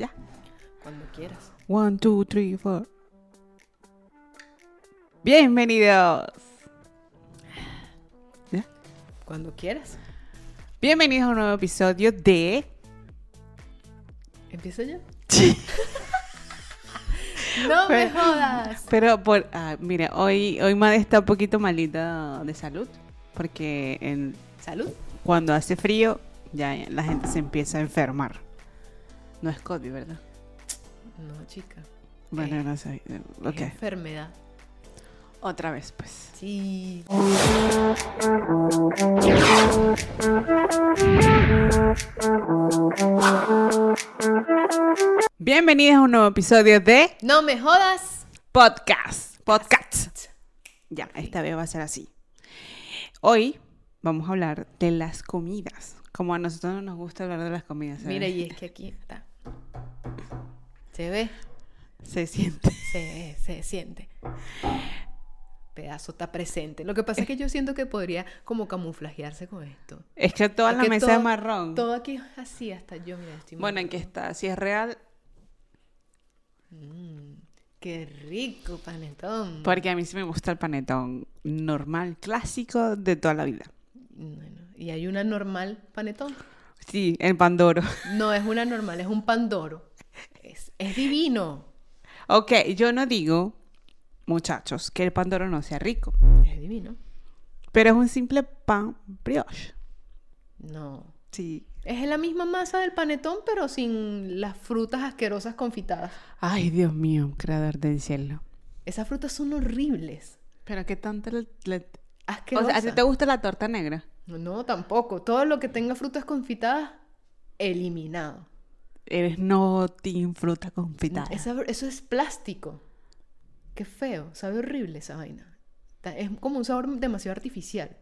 Ya. Cuando quieras. One, two, three, four. Bienvenidos. ¿Ya? Cuando quieras. Bienvenidos a un nuevo episodio de. ¿Empiezo yo? no me jodas. Pero por. ah, mira, hoy, hoy Made está un poquito malita de salud. Porque en, Salud. cuando hace frío, ya la gente se empieza a enfermar. No es COVID, ¿verdad? No, chica. Bueno, Eh, no sé. Es Ok. enfermedad. Otra vez, pues. Sí. Bienvenidos a un nuevo episodio de No me jodas. Podcast. Podcast. Ya, esta vez va a ser así. Hoy vamos a hablar de las comidas. Como a nosotros no nos gusta hablar de las comidas. ¿sabes? Mira, y es que aquí está. Se ve, Se siente. se, se siente. Pedazo está presente. Lo que pasa es que yo siento que podría como camuflajearse con esto. Es que toda Es la que mesa todo- es marrón. Todo aquí es así hasta yo, mira, estoy Bueno, ¿en qué está? Si es real, Mm, qué rico panetón. porque a mí sí me gusta el panetón normal, clásico de toda la vida. Bueno, y hay una normal panetón. Sí, el pandoro. No es una normal, es un pandoro. Es, es divino. Ok, yo no digo, muchachos, que el pandoro no sea rico, Es divino. pero es un simple pan brioche. No. Sí. Es la misma masa del panetón, pero sin las frutas asquerosas confitadas. Ay, Dios mío, creador del cielo. Esas frutas son horribles. Pero qué tanto le... le- O sea, ¿a ti te gusta la torta negra? No, tampoco. Todo lo que tenga frutas confitadas, eliminado. Eres no team fruta confitada. Eso es plástico. Qué feo. Sabe horrible esa vaina. Es como un sabor demasiado artificial.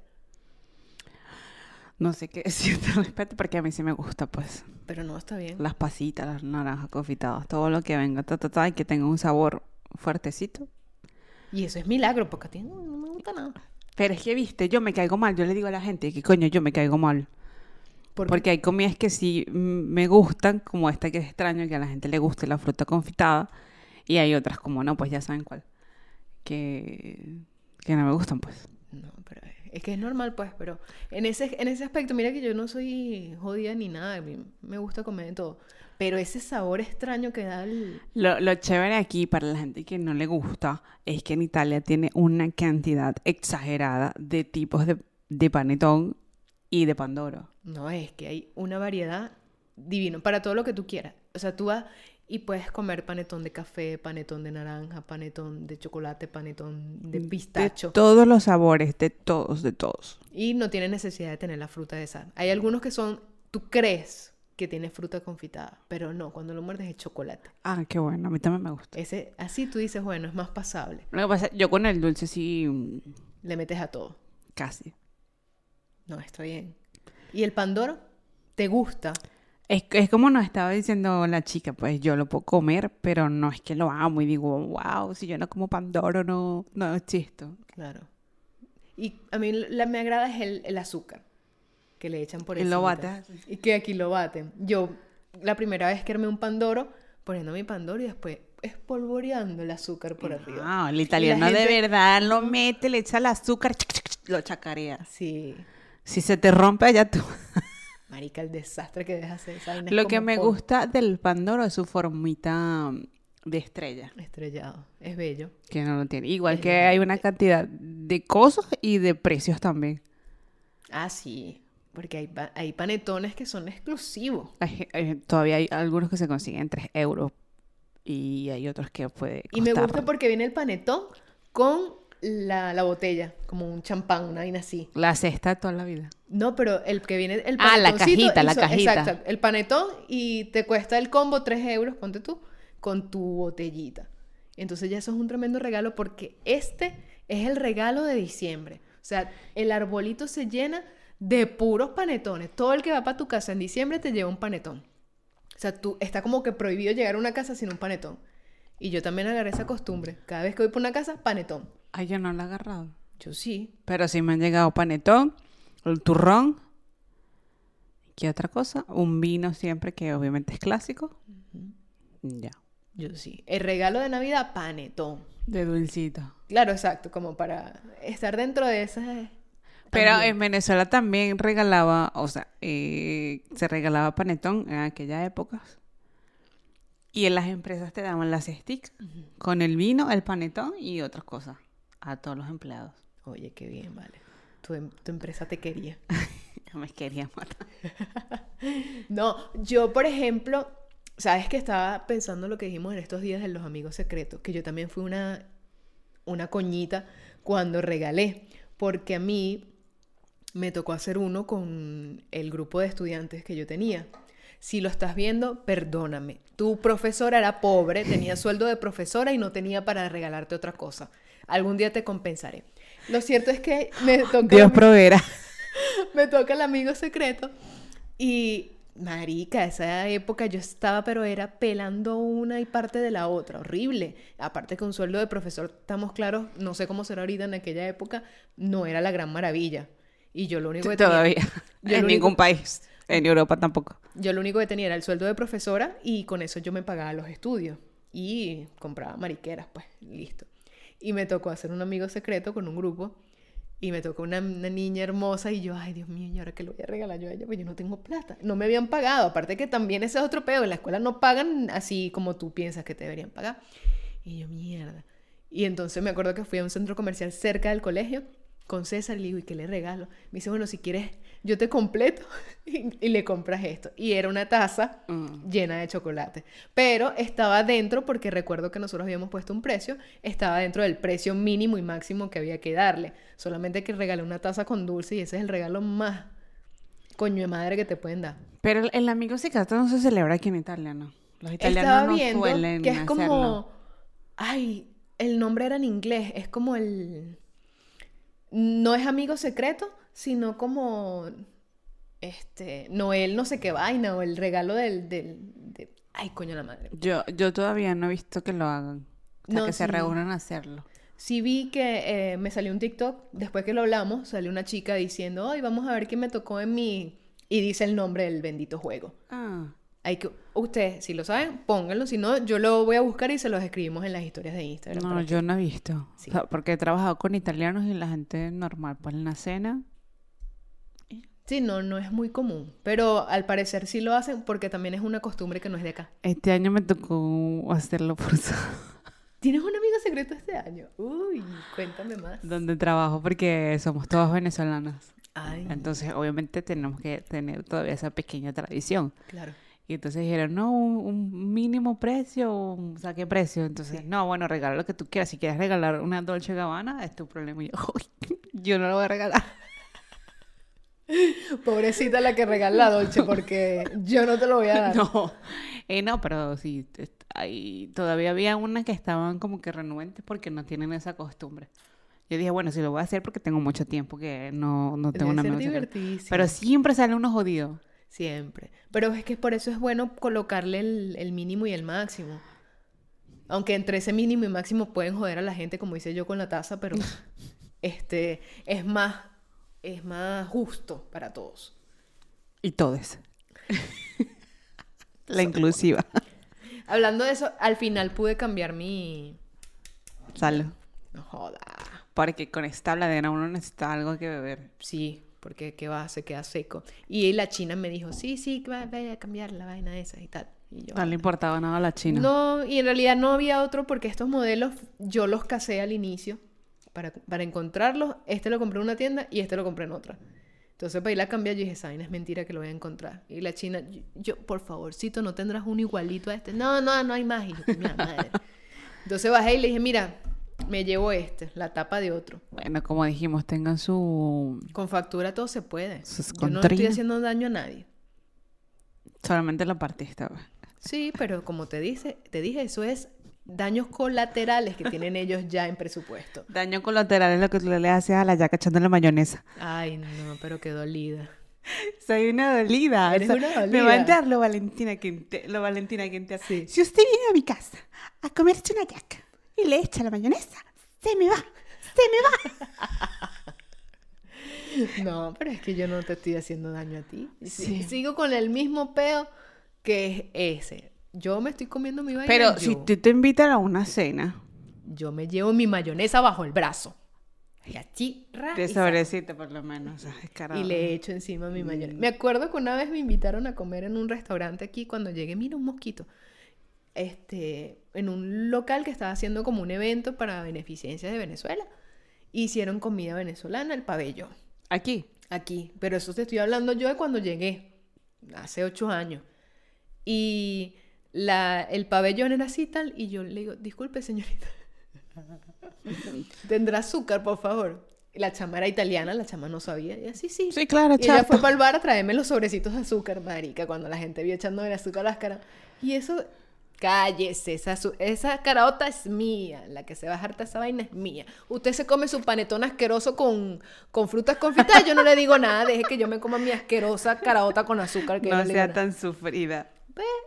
No sé qué decirte al respecto porque a mí sí me gusta, pues. Pero no está bien. Las pasitas, las naranjas confitadas, todo lo que venga, ta, ta, ta, y que tenga un sabor fuertecito. Y eso es milagro, porque a ti no, no me gusta nada. Pero es que, viste, yo me caigo mal. Yo le digo a la gente que, coño, yo me caigo mal. Porque, Porque hay comidas que sí me gustan, como esta que es extraño que a la gente le guste la fruta confitada. Y hay otras como no, pues ya saben cuál. Que, que no me gustan, pues. No, pero es que es normal, pues, pero en ese, en ese aspecto, mira que yo no soy jodida ni nada, a mí me gusta comer de todo. Pero ese sabor extraño que da el... Lo, lo chévere aquí para la gente que no le gusta es que en Italia tiene una cantidad exagerada de tipos de, de panetón y de pandoro. No, es que hay una variedad divino para todo lo que tú quieras. O sea, tú vas y puedes comer panetón de café, panetón de naranja, panetón de chocolate, panetón de pistacho. De todos los sabores, de todos, de todos. Y no tiene necesidad de tener la fruta esa. Hay algunos que son, tú crees que tiene fruta confitada, pero no, cuando lo muerdes es chocolate. Ah, qué bueno, a mí también me gusta. Ese, así tú dices, bueno, es más pasable. Lo que pasa, yo con el dulce sí, mm, Le metes a todo. casi. No, está bien. ¿Y el pandoro? ¿Te gusta? Es, es como nos estaba diciendo la chica, pues yo lo puedo comer, pero no es que lo amo y digo, wow, si yo no como pandoro no, no existo. Claro. Y a mí la, me agrada es el, el azúcar que le echan por Y lo bates. Y que aquí lo baten. Yo, la primera vez que armé un pandoro, poniendo mi pandoro y después espolvoreando el azúcar por arriba. Ah, el italiano gente- de verdad lo mete, le echa el azúcar, lo chacarea. Sí. Si se te rompe allá tú. Marica, el desastre que deja hacer esa vaina es Lo que me polvo. gusta del pandoro es su formita de estrella, Estrellado. Es bello. que no lo tiene. Igual Es que hay una cantidad de cosas y de precios también. Ah, sí. Porque hay, pa- hay panetones que son exclusivos. Hay- hay- todavía hay algunos que se consiguen en 3 euros y hay otros que puede Y me costar gusta porque viene el panetón con la, la botella, como un champán, una vaina así. la cesta toda la vida. No, pero el que viene, el Ah, la cajita, la so- cajita. Exacto, el panetón y te cuesta el combo 3 euros, ponte tú, con tu botellita. Entonces ya eso es un tremendo regalo porque este es el regalo de diciembre. O sea, el arbolito se llena de puros panetones. Todo el que va para tu casa en diciembre te lleva un panetón. O sea, tú está como que prohibido llegar a una casa sin un panetón. Y yo también agarré esa costumbre. Cada vez que voy por una casa, panetón. Ay, yo no la he agarrado. Yo sí. Pero sí me han llegado panetón, el turrón. ¿Qué otra cosa? Un vino siempre que obviamente es clásico. Ya. Yo sí. El regalo de Navidad, panetón. De dulcito. Claro, exacto, como para estar dentro de esas... Pero también. en Venezuela también regalaba, o sea, eh, se regalaba panetón en aquellas épocas. Y en las empresas te daban las sticks con el vino, el panetón y otras cosas a todos los empleados. Oye, qué bien, vale. Tu, em- tu empresa te quería. Me quería matar. No, yo, por ejemplo, sabes que estaba pensando lo que dijimos en estos días de los amigos secretos, que yo también fui una, una coñita cuando regalé, porque a mí me tocó hacer uno con el grupo de estudiantes que yo tenía. Si lo estás viendo, perdóname. Tu profesora era pobre, tenía sueldo de profesora y no tenía para regalarte otra cosa. Algún día te compensaré. Lo cierto es que me tocó Dios proveerá. me toca el amigo secreto y marica, esa época yo estaba pero era pelando una y parte de la otra, horrible. Aparte que un sueldo de profesor, estamos claros, no sé cómo será ahorita en aquella época, no era la gran maravilla. Y yo lo único que tenía- Todavía. yo en único- ningún país. En Europa tampoco. yo lo único que tenía era el sueldo de profesora y con eso yo me pagaba los estudios y compraba mariqueras, pues, listo. Y me tocó hacer un amigo secreto con un grupo y me tocó una, niña hermosa y yo, ay Dios mío, ¿y ahora qué le voy a regalar yo a ella? Pues yo no tengo plata. No me habían pagado, aparte que también ese es otro pedo, en la escuela no pagan así como tú piensas que te deberían pagar. Y yo, mierda. Y entonces me acuerdo que fui a un centro comercial cerca del colegio con César y le digo, ¿y qué le regalo? Me dice, bueno, si quieres, yo te completo y, y le compras esto. Y era una taza Mm. llena de chocolate. Pero estaba dentro, porque recuerdo que nosotros habíamos puesto un precio, estaba dentro del precio mínimo y máximo que había que darle. Solamente que regalé una taza con dulce y ese es el regalo más coño de madre que te pueden dar. Pero el, el amigo secreto no se celebra aquí en Italia, ¿no? Los italianos Estaba no viendo suelen que es como... Ay, el nombre era en inglés, es como el... No es amigo secreto, sino como... Este, Noel no sé qué vaina, o el regalo del... del de- Ay, coño la madre. Yo, yo todavía no he visto que lo hagan. O sea, No, que se reúnan a hacerlo. Sí vi que eh, me salió un TikTok, después que lo hablamos, salió una chica diciendo, ay, vamos a ver qué me tocó en mi... Y dice el nombre del bendito juego. Ah, Hay que, ustedes, si lo saben, pónganlo, si no, yo lo voy a buscar y se los escribimos en las historias de Instagram. no, que- yo no he visto. Sí. O sea, porque he trabajado con italianos y la gente normal, pues en la cena. Sí, no, no es muy común, pero al parecer sí lo hacen porque también es una costumbre que no es de acá. Este año me tocó hacerlo forzado ¿Tienes un amigo secreto este año? Uy, cuéntame más. donde trabajo porque somos todos venezolanos. Ay, Entonces, obviamente tenemos que tener todavía esa pequeña tradición. claro. Y entonces dijeron, no, un, mínimo precio, un, ¿qué precio? Entonces, no, bueno, regala lo que tú quieras. Si quieres regalar una Dolce Gabbana, es tu problema. Y yo, "Uy, yo no lo voy a regalar. Pobrecita la que regala la Dolce porque yo no te lo voy a dar. No, eh, no, pero sí, ahí todavía había unas que estaban como que renuentes porque no tienen esa costumbre. Yo dije, bueno, si lo voy a hacer porque tengo mucho tiempo que no, no tengo Debe una ser. Pero siempre sale uno jodido. Siempre. Pero es que por eso es bueno colocarle el, el mínimo y el máximo. Aunque entre ese mínimo y máximo pueden joder a la gente, como hice yo con la taza, pero este es más, es más justo para todos. Y todos. La inclusiva. Hablando de eso, al final pude cambiar mi. Salud. No joda. Porque con esta habladera uno necesita algo que beber. Sí, porque qué va, se queda seco. Y la china me dijo, sí, sí, que va- vaya a cambiar la vaina esa y tal. Y yo, No le importaba nada a la china. No, y en realidad no había otro porque estos modelos yo los casé al inicio para, para encontrarlos. Este lo compré en una tienda y este lo compré en otra. Entonces para ir a cambiar yo dije, esa es mentira que lo voy a encontrar. Y la china, yo, yo, por favorcito, ¿no tendrás uno igualito a este? No, no, no hay más. Y yo, "Coño, la madre". Entonces bajé y le dije, mira, me llevo este, la tapa de otro. Bueno, como dijimos, tengan su... Con factura todo se puede. Sus Yo no estoy haciendo daño a nadie. Solamente la parte esta. pues. Sí, pero como te dice, te dije, eso es daños colaterales que tienen ellos ya en presupuesto. Daño colateral es lo que tú le haces a la yaca echándole mayonesa. Ay, no, pero qué dolida. Soy una dolida. Eres o sea, una Me va a entrar lo Valentina que ente- lo Valentina Sí. Si usted viene a mi casa a comerse una yaca y le echa la mayonesa, se me va, se me va. No, pero es que yo no te estoy haciendo daño a ti. Sí. Sigo con el mismo peo que es ese. Yo me estoy comiendo mi vaina. Pero yo, si tú te invitan a una cena yo me llevo mi mayonesa bajo el brazo. Y así, ra, de sobrecito, por lo menos. ay, descarado. Y le echo encima mi mayonesa. Mm. Me acuerdo que una vez me invitaron a comer en un restaurante aquí cuando llegué, mira un mosquito. Este, en un local que estaba haciendo como un evento para beneficencia de Venezuela. Hicieron comida venezolana, el pabellón, Aquí. aquí. Pero eso te estoy hablando yo de cuando llegué, hace ocho años. Y la, el pabellón era así tal, y yo le digo, disculpe señorita, ¿tendrá azúcar, por favor? Y la chama era italiana, la chama no sabía. Y así, sí. Sí, claro, Y ella fue para el bar a traerme los sobrecitos de azúcar, marica, cuando la gente vio echando el azúcar a las caras. Y eso, cállese, esa, esa caraota es mía, la que se va a hartar esa vaina es mía. Usted se come su panetón asqueroso con, con frutas confitadas, yo no le digo nada, deje que yo me coma mi asquerosa caraota con azúcar. Que No le sea tan sufrida.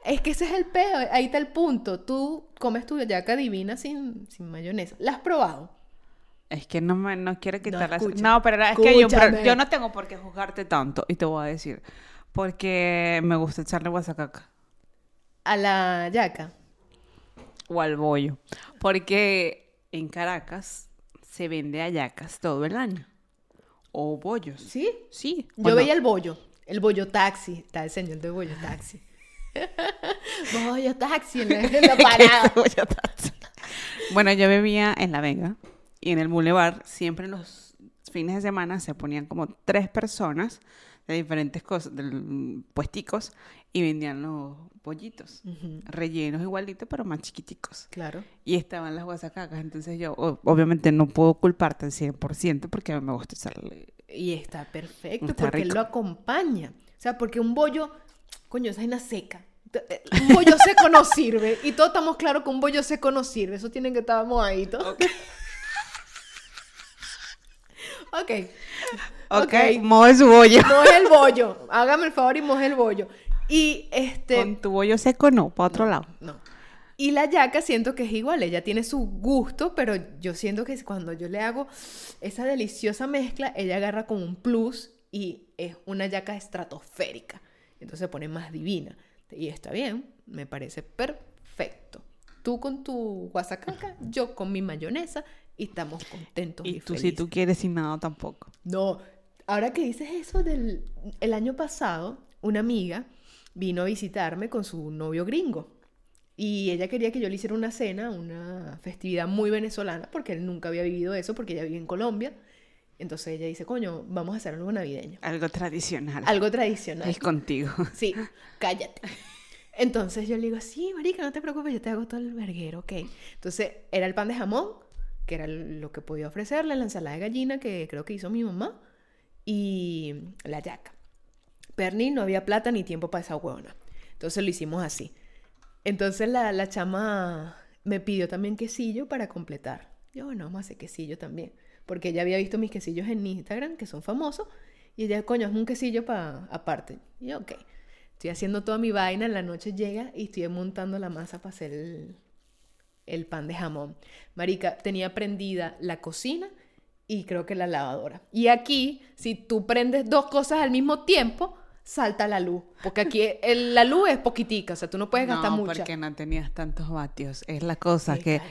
Es que ese es el peo, ahí está el punto. Tú comes tu yaca divina sin, sin mayonesa. ¿La has probado? Es que no me no quiero quitarla. No, escucha, pero es que escúchame. yo no tengo por qué juzgarte tanto. Y te voy a decir. Porque me gusta echarle guasacaca. A la yaca. O al bollo. Porque en Caracas se vende hallacas todo el año. O bollos. ¿Sí? Sí. ¿o Yo no? veía el bollo, el bollo taxi, está el señor de bollo taxi. bollo taxi en la, en la parada. Taxi. bueno, yo vivía en La Vega. Y en el Boulevard, siempre los fines de semana se ponían como tres personas de diferentes cosas, del, puesticos, y vendían los pollitos. Ujú, rellenos igualitos, pero más chiquiticos. Claro. Y estaban las guasacacas. Entonces yo, o- obviamente, no puedo culparte al 100% porque a mí me gusta echarle. Y está perfecto Está porque rico. lo acompaña. O sea, porque un bollo, coño, esa vaina seca. Eh, Un bollo seco no sirve. Y todos estamos claros que un bollo seco no sirve. Eso tiene que estar mojadito. Ok. Ok, moje su bollo. Moje el bollo. Hágame el favor y moje el bollo. Y este. Con tu bollo seco, no, para otro lado. No. Y la yaca siento que es igual, ella tiene su gusto, pero yo siento que cuando yo le hago esa deliciosa mezcla, ella agarra como un plus y es una yaca estratosférica. Entonces se pone más divina. Y está bien, me parece perfecto. Tú con tu guasacaca, yo con mi mayonesa y estamos contentos. Y, Y tú, si tú quieres, sin nada tampoco. No, ahora que dices eso del el año pasado, una amiga vino a visitarme con su novio gringo. Y ella quería que yo le hiciera una cena, una festividad muy venezolana, porque él nunca había vivido eso, porque ella vive en Colombia. Entonces ella dice, coño, vamos a hacer algo navideño. Algo tradicional. Algo tradicional. Es contigo. Sí, cállate. Entonces yo le digo, sí, marica, no te preocupes, yo te hago todo el verguero, ok. Entonces era el pan de jamón, que era lo que podía ofrecerle, la ensalada de gallina, que creo que hizo mi mamá, y la yaca. Pernil, no había plata ni tiempo para esa huevona. Entonces lo hicimos así. Entonces la, la chama me pidió también quesillo para completar. Yo, bueno, vamos a hacer quesillo también. Porque ella había visto mis quesillos en Instagram, que son famosos. Y ella, coño, es un quesillo para aparte. Y yo, ok. Estoy haciendo toda mi vaina, en la noche llega y estoy montando la masa para hacer el, el pan de jamón. Marica, tenía prendida la cocina y creo que la lavadora. Y aquí, si tú prendes dos cosas al mismo tiempo, salta la luz. Porque aquí el- la luz es poquitica, o sea, tú no puedes gastar no, mucha. porque no tenías tantos vatios. Es la cosa Qué que...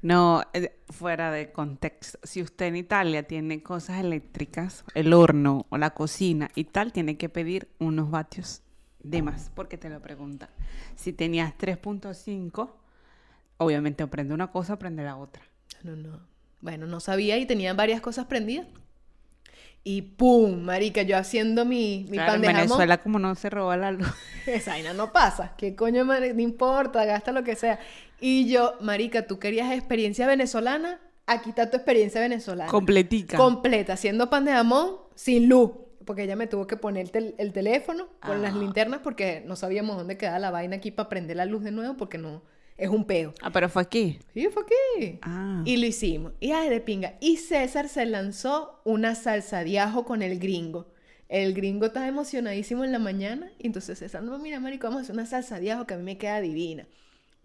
No, eh, fuera de contexto. Si usted en Italia tiene cosas eléctricas, el horno o la cocina y tal, tiene que pedir unos vatios de más, porque te lo preguntan. Si tenías 3.5, obviamente o prende una cosa prende la otra. No, no. Bueno, no sabía y tenía varias cosas prendidas. Y ¡pum! Marica, yo haciendo mi, mi Claro, pan en jamón. Venezuela como no se roba la luz. Esa vaina no pasa. ¿Qué coño no importa? Gasta lo que sea. Y yo, marica, tú querías experiencia venezolana, aquí está tu experiencia venezolana. Completica. Completa, haciendo pan de jamón sin luz. Porque ella me tuvo que poner el, tel- el teléfono con las Ah. linternas porque no sabíamos dónde quedaba la vaina aquí para prender la luz de nuevo porque no, es un peo. ah, pero fue aquí. Sí, fue aquí. Ah. Y lo hicimos. Y ay, de pinga. Y César se lanzó una salsa de ajo con el gringo. El gringo estaba emocionadísimo en la mañana. Y entonces César, no, mira, marico, vamos a hacer una salsa de ajo que a mí me queda divina.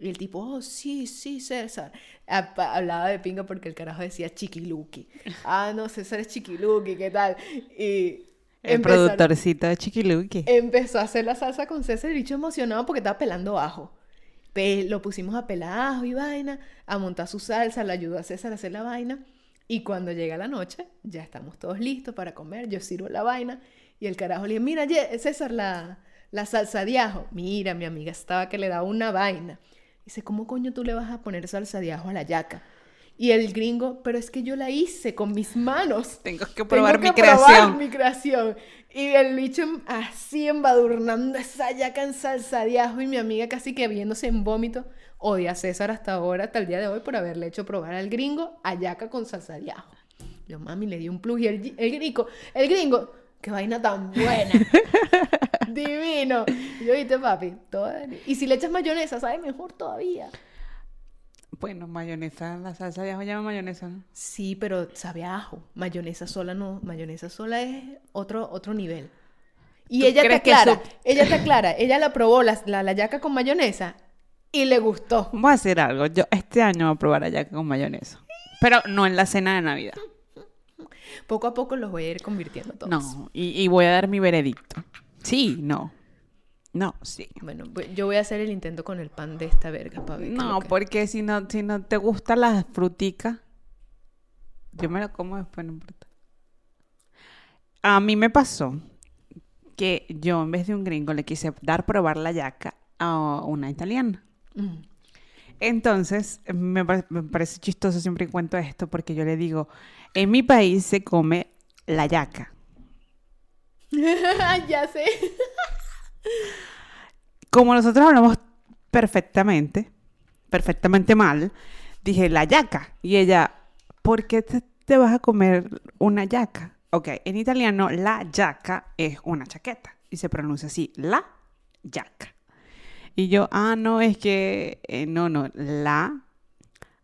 Y el tipo, oh, sí, sí, César. Hablaba de pinga porque el carajo decía chiquiluki. Ah, no, César es chiquiluki, ¿qué tal? Y El empezaron- productorcito de Chiquiluki. empezó a hacer la salsa con César, el bicho emocionado porque estaba pelando ajo. Pe- lo pusimos a pelar ajo y vaina, a montar su salsa, le ayudó a César a hacer la vaina. Y cuando llega la noche, ya estamos todos listos para comer, yo sirvo la vaina y el carajo le dice, mira, César, la, la salsa de ajo. Mira, mi amiga estaba que le daba una vaina. Dice, ¿cómo coño tú le vas a poner salsa de ajo a la yaca? Y el gringo, pero es que yo la hice con mis manos. Tengo que probar Tengo mi probar creación. mi creación. Y el bicho así embadurnando esa yaca en salsa de ajo y mi amiga casi que viéndose en vómito. Odia a César hasta ahora, hasta el día de hoy, por haberle hecho probar al gringo a yaca con salsa de ajo. Yo, mami, le di un plus y el, el gringo, el gringo, qué vaina tan buena. Divino. Y yo, viste, papi, todo- y si le echas mayonesa, sabe mejor todavía. Bueno, mayonesa, la salsa de ajo llama mayonesa, ¿no? Sí, pero sabe a ajo. Mayonesa sola no. Mayonesa sola es otro, otro nivel. Y ¿Tú ella te que aclara, eso- ella te aclara, ella la probó la, la, la yaca con mayonesa y le gustó. Voy a hacer algo. Yo este año voy a probar ayaca con mayonesa. Pero no en la cena de Navidad. Poco a poco los voy a ir convirtiendo todos. No, y, y voy a dar mi veredicto. Sí, no. No, sí. Bueno, yo voy a hacer el intento con el pan de esta verga para ver No, que- porque si no, si no te gustan las fruticas, yo me lo como después, no importa. A mí me pasó que yo en vez de un gringo le quise dar probar la yaca a una italiana. Mm. Entonces, me, me parece chistoso siempre cuento esto porque yo le digo, en mi país se come la yaca. ya sé. Como nosotros hablamos perfectamente, perfectamente mal, dije la yaca. Y ella, ¿por qué te, te vas a comer una yaca? Ok, en italiano la yaca es una chaqueta y se pronuncia así, la yaca. Y yo, ah, no, es que, eh, no, no, la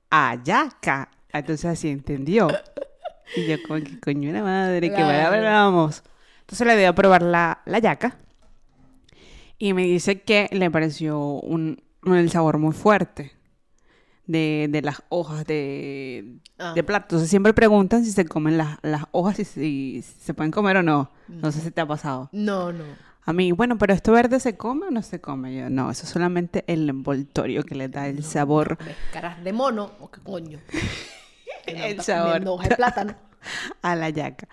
ayaca. Entonces así entendió. Y yo, como que coño la madre, que mal Claro. Entonces le di a probar la, la yaca. Y me dice que le pareció un, el sabor muy fuerte de, de las hojas de, Ah. de plato. Entonces siempre preguntan si se comen las, las hojas, si, si se pueden comer o no. No sé si te ha pasado. No, no. A mí, bueno, pero esto verde se come o no se come. Yo, no, eso es solamente el envoltorio que le da el sabor ¿Ves caras de mono o qué coño? El sabor. hoja de plátano. a la yaca.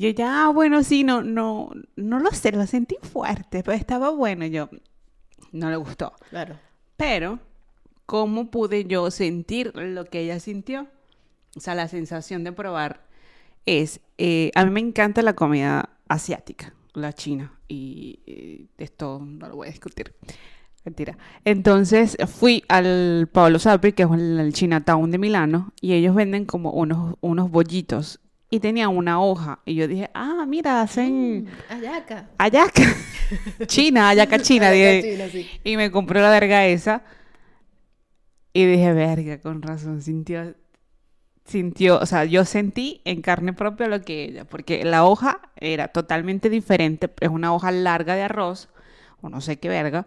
Y yo ya, ah, bueno, sí, no, no, no lo sé, lo sentí fuerte, pero estaba bueno. Y Yo, no le gustó. Claro. Pero, ¿cómo pude yo sentir lo que ella sintió? O sea, la sensación de probar es, eh, a mí me encanta la comida asiática, la china, y, y esto no lo voy a discutir. Mentira. Entonces fui al Paolo Sapri, que es el, el Chinatown de Milano, y ellos venden como unos, unos bollitos. Y tenía una hoja. Y yo dije, ah, mira, hacen Mm, ayaca. ayaca. China, ayaca china. Ayaca china, sí. Y me compré la verga esa. Y dije, verga, con razón, sintió, sintió, o sea, yo sentí en carne propia lo que ella, porque la hoja era totalmente diferente, es una hoja larga de arroz, o no sé qué verga,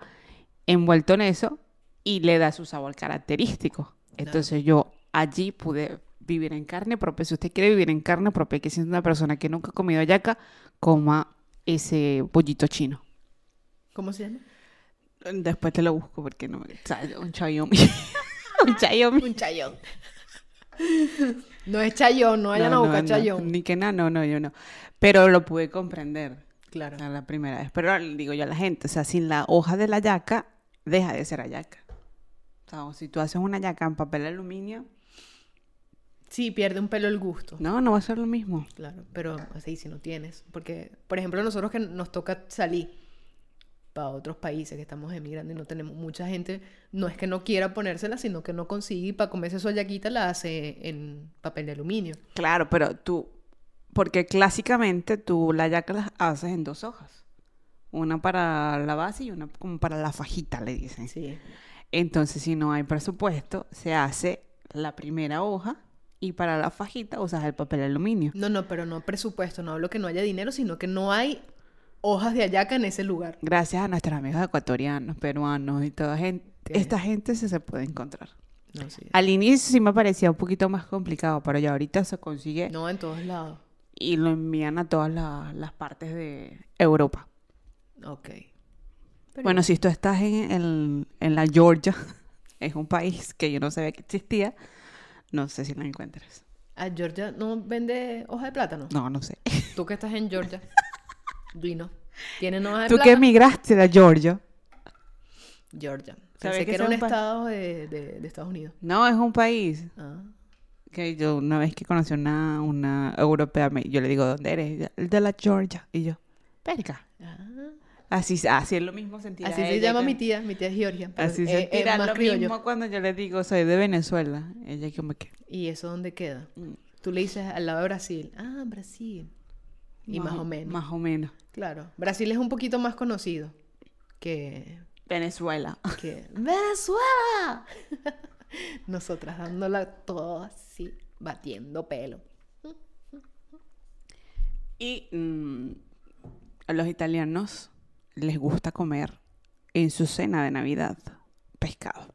envuelto en eso, y le da su sabor característico. Entonces yo allí pude vivir en carne propia. Si usted quiere vivir en carne propia, que siendo una persona que nunca ha comido ayaca, coma ese pollito chino. ¿Cómo se llama? Después te lo busco porque no me... o sea, un chayomi. un chayomi. Un chayón. No es chayón, no vayan a buscar chayón. Ni que nada, no, no, yo no. Pero lo pude comprender Claro. a la primera vez. Pero digo yo a la gente, o sea, sin la hoja de la yaca, deja de ser ayaca. O sea, o si tú haces una yaca en papel aluminio, Sí, pierde un pelo el gusto. no, no va a ser lo mismo. Claro, pero así si no tienes. Porque, por ejemplo, nosotros que nos toca salir para otros países que estamos emigrando y no tenemos mucha gente, no es que no quiera ponérsela, sino que no consigue y para comerse su yaquita la hace en papel de aluminio. Claro, pero tú, porque clásicamente tú la yaca las haces en dos hojas. Una para la base y una como para la fajita, le dicen. Sí. Entonces, si no hay presupuesto, se hace la primera hoja y para la fajita usas el papel aluminio. No, no, pero no presupuesto, no hablo que no haya dinero, sino que no hay hojas de ayaca en ese lugar. Gracias a nuestros amigos ecuatorianos, peruanos y toda gente, esta gente se, se puede encontrar. No, sí. Al inicio sí me parecía un poquito más complicado, pero ya ahorita se consigue No, en todos lados. y lo envían a todas la- las partes de Europa. Ok. Pero Bueno, si tú estás en, el- en la Georgia, es un país que yo no sabía que existía. No sé si la encuentras. ¿A Georgia no vende hoja de plátano? No, no sé. Tú que estás en Georgia. Dino. ¿Tienen hoja de Tú que plátano? emigraste a Georgia. Georgia. ¿Sabes Pensé que que era un estado de, de- de Estados Unidos. No, es un país. Ah. Que yo una vez que conocí una, una europea, me- yo le digo, ¿dónde eres? Ella, "El de la Georgia. Y yo, verga. Ah. Así, así es lo mismo sentir. Así a se ella llama que- mi tía, mi tía es Georgia. Así es- se más lo criollo. mismo cuando yo le digo, soy de Venezuela. Ella como que... ¿Y eso dónde queda? mm, Tú le dices al lado de Brasil. Ah, Brasil. Y más, o menos. Más o menos. Claro. Brasil es un poquito más conocido que, Venezuela. que Venezuela. Nosotras dándola todo así, batiendo pelo. Y mm, a los italianos les gusta comer en su cena de Navidad pescado.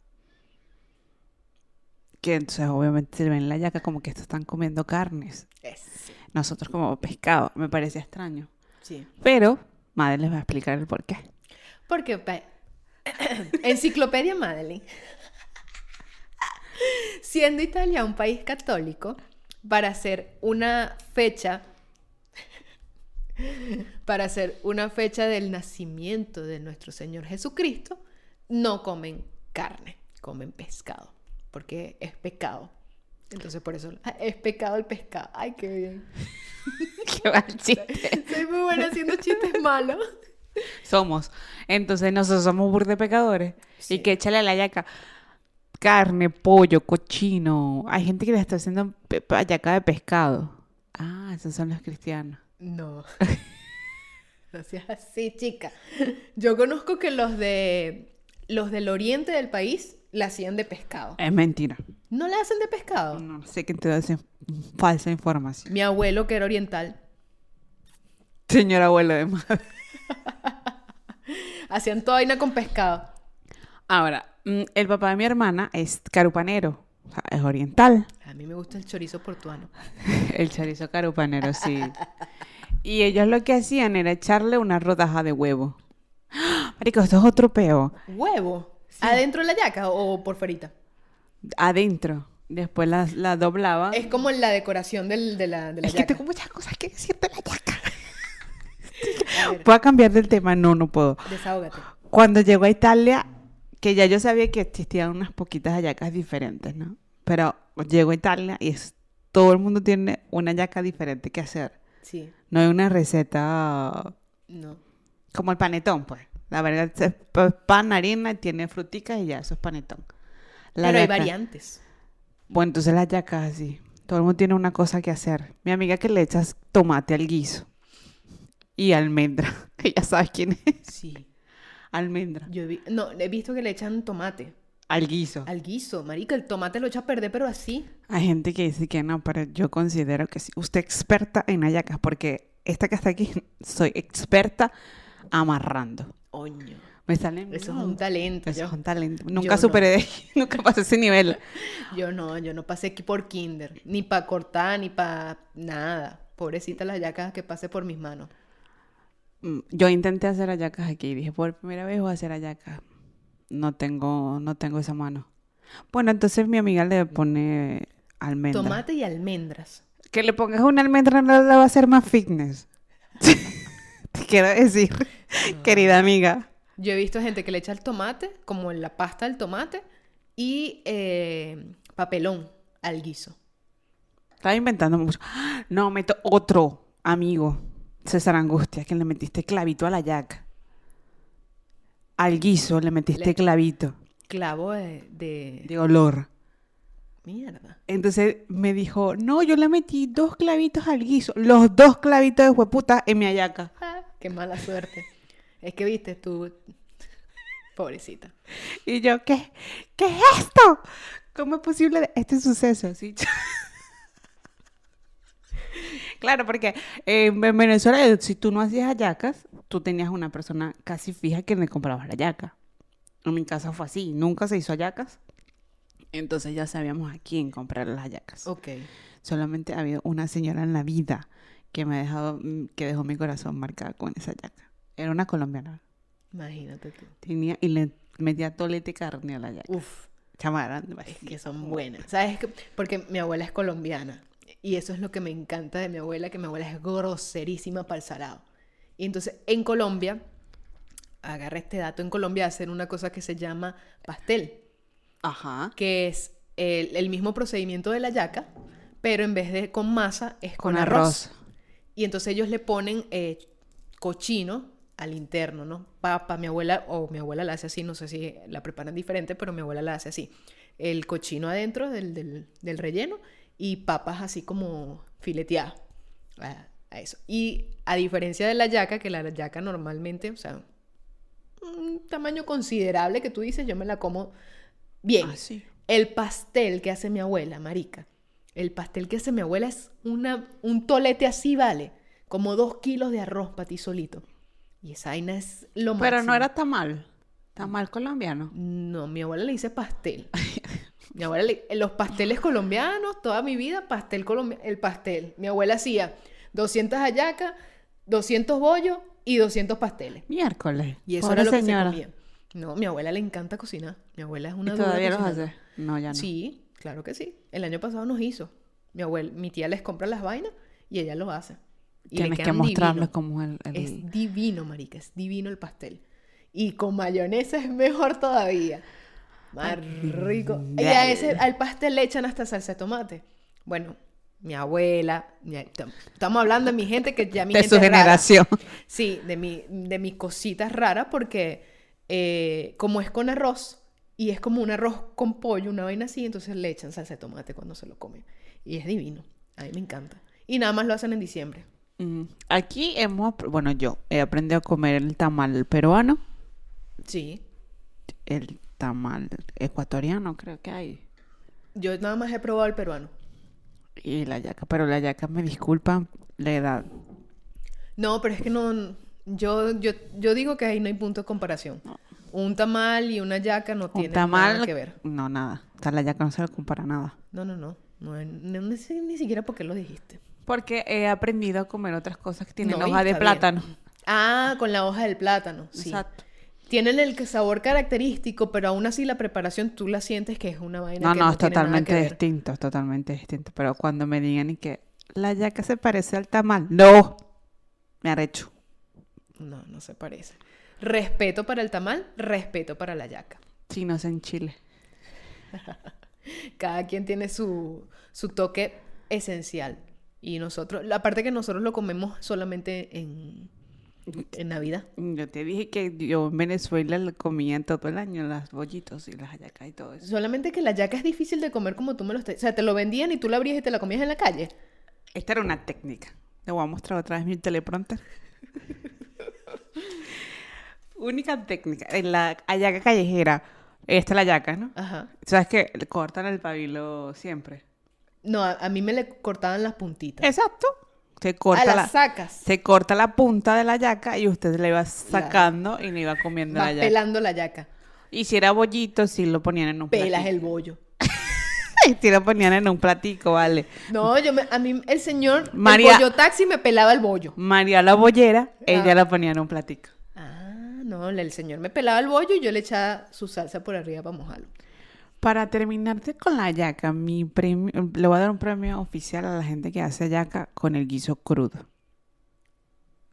Que entonces obviamente se ven la yaca como que estos están comiendo carnes. Es- Nosotros como pescado. Me parece extraño. Sí. Pero madre les va a explicar el por qué. Porque Enciclopedia Madeline. Siendo Italia un país católico, para hacer una fecha para hacer una fecha del nacimiento de nuestro Señor Jesucristo, no comen carne, comen pescado, porque es pecado. Entonces por eso ah, es pecado el pescado. Ay, qué bien. Qué mal chiste. Soy muy buena haciendo chistes malos. Somos. Entonces nosotros somos burde pecadores. Sí. Y que échale a la yaca carne, pollo, cochino. Hay gente que le está haciendo yaca de pescado. Ah, esos son los cristianos. No. No seas así, chica. Yo conozco que los de los del oriente del país la hacían de pescado. Es mentira. ¿No la hacen de pescado? No sé quién te da falsa información. Mi abuelo, que era oriental, Señor abuelo de madre. hacían toda vaina con pescado. Ahora, mm, el papá de mi hermana es carupanero. O sea, es oriental. A mí me gusta el chorizo portuano. El chorizo carupanero, sí. Y ellos lo que hacían era echarle una rodaja de huevo. ¡Ah! Marico, esto es otro peo. ¿Huevo? ¿Adentro de la yaca o por fuera? Adentro. Después la, la doblaba. Es como la decoración del- de la, de la Es que tengo muchas cosas que decirte de la yaca. ¿Puedo cambiar del tema? No, no puedo. desahógate. Cuando llegó a Italia, que ya yo sabía que existían unas poquitas hallacas diferentes, ¿no? Pero llego a Italia y es, todo el mundo tiene una yaca diferente que hacer. Sí, No hay una receta no. como el panetón, pues. La verdad es pa- pan, harina, tiene fruticas y ya, eso es panetón. La Pero hay variantes. Bueno, entonces las yacas así. Todo el mundo tiene una cosa que hacer. Mi amiga que le echas tomate al guiso. Y almendra. Que ya sabes quién es. Sí. Almendra. Yo vi- no, he visto que le echan tomate Al guiso. al guiso. Marica, el tomate lo echa a perder, pero así. Hay gente que dice que no, pero yo considero que sí. Usted experta en hallacas, porque esta que está aquí, soy experta amarrando. Oño. Me salen... Eso es un talento. Eso yo. es un talento. yo Nunca no. superé, de- nunca pasé ese nivel. Yo no, yo no pasé aquí por kinder, ni para cortar, ni para nada. Pobrecita las yacas que pase por mis manos. Yo intenté hacer hallacas aquí. Dije, por primera vez voy a hacer hallacas. No tengo, no tengo esa mano. Bueno, entonces mi amiga le pone almendra. Tomate y almendras. Que le pongas una almendra no la va a hacer más fitness. Te quiero decir, querida amiga. Yo he visto gente que le echa el tomate, como en la pasta del tomate, y eh, papelón al guiso. Estaba inventando mucho. No, meto otro amigo, César Angustia, que le metiste clavito a la yaca. Al guiso le metiste Le- clavito Clavo de, de- de olor. Mierda. Entonces me dijo, no, yo le metí dos clavitos al guiso. Los dos clavitos de hueputa en mi ayaca. Ah, qué mala suerte. Es que viste tú. Pobrecita. Y yo, ¿qué? ¿Qué es esto? ¿Cómo es posible este suceso? Sí. claro, porque eh, en Venezuela, si tú no hacías hallacas, tú tenías una persona casi fija que le compraba la hallaca. En mi casa fue así, nunca se hizo hallacas. Entonces ya sabíamos a quién comprar las hallacas. Ok. Solamente ha habido una señora en la vida que me ha dejado, mm, que dejó mi corazón marcado con esa hallaca. Era una colombiana. Imagínate tú. Tenía, y le metía tolete carne a la hallaca. Uf. Chama Es que son buenas. ¿Sabes? Porque mi abuela es colombiana. Y eso es lo que me encanta de mi abuela, que mi abuela es groserísima para el salado. Y entonces en Colombia, agarra este dato, en Colombia hacen una cosa que se llama pastel, Ajá. que es el, el mismo procedimiento de la yaca, pero en vez de con masa es con, Con arroz. arroz. Y entonces ellos le ponen eh, cochino al interno, ¿no? Papa, mi abuela, o mi abuela la hace así, no sé si la preparan diferente, pero mi abuela la hace así. El cochino adentro del, del- del relleno y papas así como fileteadas. A, a eso. Y a diferencia de la yaca, que la yaca normalmente, o sea, un tamaño considerable que tú dices, yo me la como bien. Ah, sí. El pastel que hace mi abuela, marica. El pastel que hace mi abuela es una, un tolete así, vale. Como dos kilos de arroz para ti solito. Y esa vaina es lo máximo. Pero no era tamal. Tamal colombiano. No, mi abuela le dice pastel. mi abuela le- los pasteles colombianos, toda mi vida, pastel colombiano. El pastel. Mi abuela hacía 200 hallacas, 200 bollos y 200 pasteles. Miércoles. Y eso Pobre era lo señora. que se comía. No, mi abuela le encanta cocinar. Mi abuela es ¿Y una dura todavía los hace? No, ya no. Sí, claro que sí. El año pasado nos hizo. Mi abuela, mi tía les compra las vainas y ella lo hace. Y Tienes que mostrarles como el... el- Es divino, marica, es divino el pastel. Y con mayonesa es mejor todavía. Más rico. Y a ese, al pastel le echan hasta salsa de tomate. Bueno, mi abuela, mi- estamos hablando de mi gente que ya mi de gente su rara. generación. Sí, de, mi, de mis cositas raras porque eh, como es con arroz y es como un arroz con pollo, una vaina así, entonces le echan salsa de tomate cuando se lo comen. Y es divino. A mí me encanta. Y nada más lo hacen en diciembre. Mm, Aquí hemos... Bueno, yo he aprendido a comer el tamal peruano. Sí. El tamal ecuatoriano creo que hay. Yo nada más he probado el peruano. Y la yaca. Pero la yaca, me disculpan, la edad. No, pero es que no. Yo, yo, yo digo que ahí no hay punto de comparación. Un tamal y una yaca no tienen tamal... nada que ver. No, nada. O sea, la yaca no se le compara nada. No, no, no. No, no, no sé ni siquiera por qué lo dijiste. Porque he aprendido a comer otras cosas que tienen No, hoja de bien. plátano. Ah, con la hoja del plátano. Sí. Exacto. Tienen el sabor característico, pero aún así la preparación tú la sientes que es una vaina No, que no, no, es totalmente distinto, es totalmente distinto. Pero cuando me digan y que la yaca se parece al tamal, no, me arrecho. No, no se parece. Respeto para el tamal, respeto para la yaca. Si no es en Chile. Cada quien tiene su, su toque esencial. Y nosotros, la parte que nosotros lo comemos solamente en, en Navidad. Yo te dije que yo en Venezuela comía todo el año, las bollitos y las hallacas y todo eso. Solamente que la yaca es difícil de comer como tú me lo estás... O sea, te lo vendían y tú la abrías y te la comías en la calle. Esta era una técnica. Le voy a mostrar otra vez mi teleprompter. Única técnica. En la hallaca callejera. Esta es la hallaca, ¿no? Ajá. ¿Sabes que cortan el pabilo siempre? No, a, a mí me le cortaban las puntitas. Exacto. Se a corta las la, sacas. se corta la punta de la yaca y usted le iba sacando y le iba comiendo la yaca. pelando la yaca. Y si era bollito, sí lo ponían en un Pelas platico. el bollo. Si lo ponían en un platico, vale. No, yo me, a mí el señor, María- el bollo taxi me pelaba el bollo. María la bollera, ella Ah. la ponía en un platico. Ah, no, el señor me pelaba el bollo y yo le echaba su salsa por arriba para mojarlo. Para terminarte con la yaca, mi premio, le voy a dar un premio oficial a la gente que hace yaca con el guiso crudo.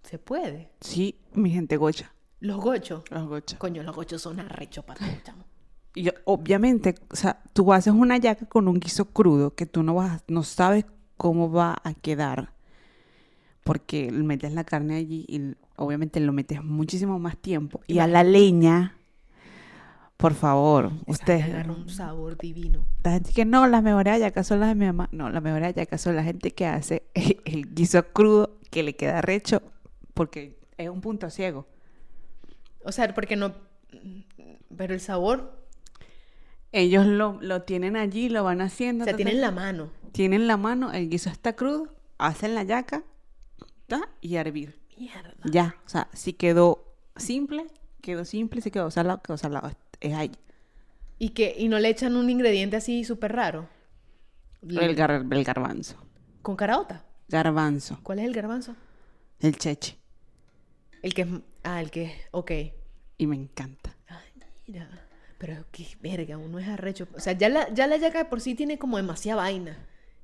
¿Se puede? Sí, mi gente gocha, Los gochos. los gochas. Coño, los gochos son arrechos para todos, chamo. Y obviamente, o sea, tú haces una yaca con un guiso crudo que tú no vas, no sabes cómo va a quedar. Porque metes la carne allí y obviamente lo metes muchísimo más tiempo. Y a la leña, por favor, Esa agarra un sabor divino. La gente que no, las mejores hallacas son las de mi mamá. No, las mejores hallacas son la gente que hace el guiso crudo que le queda recho porque es un punto ciego. O sea, porque no... Pero el sabor, Ellos lo, lo tienen allí, lo van haciendo. o sea, tienen la mano. tienen la mano, el guiso está crudo, hacen la yaca ta, y a hervir. Mierda. Ya, o sea, si quedó simple, quedó simple, si quedó salado, quedó salado. Es. Y que y no le echan un ingrediente así súper raro. El, gar- el garbanzo. Con caraota. Garbanzo. ¿Cuál es el garbanzo? El cheche. El que es... Ah, el que es... Ok. Y me encanta. Ay, mira. Pero qué verga, uno es arrecho. O sea, ya la, ya la yaca de por sí tiene como demasiada vaina.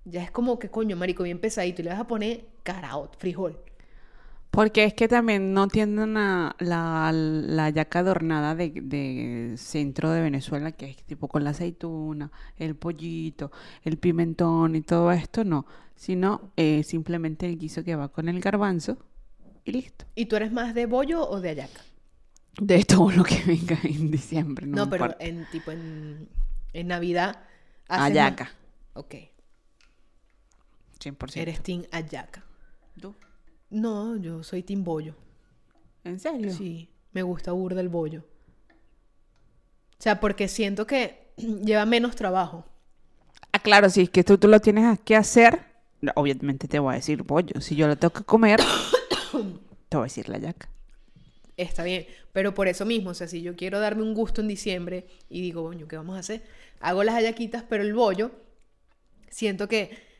Ya es como que coño, marico, bien pesadito. Y le vas a poner caraot, frijol. Porque es que también no tienen a la, la yaca adornada de, de centro de Venezuela, que es tipo con la aceituna, el pollito, el pimentón y todo esto, no. Sino eh, simplemente el guiso que va con el garbanzo y listo. ¿Y tú eres más de bollo o de ayaca? De todo lo que venga en diciembre, no, No, pero importa. en tipo en, en Navidad. Ayaca, más- Ok. 100%. Eres team ayaca. ¿Tú? No, yo soy team bollo. ¿En serio? Sí, me gusta burda el bollo. O sea, porque siento que lleva menos trabajo. Ah, claro, si es que tú, tú lo tienes que hacer, obviamente te voy a decir pollo. Si yo lo tengo que comer, te voy a decir la yaca. Está bien, pero por eso mismo, o sea, si yo quiero darme un gusto en diciembre y digo, coño, ¿qué vamos a hacer? Hago las hallaquitas, pero el bollo, siento que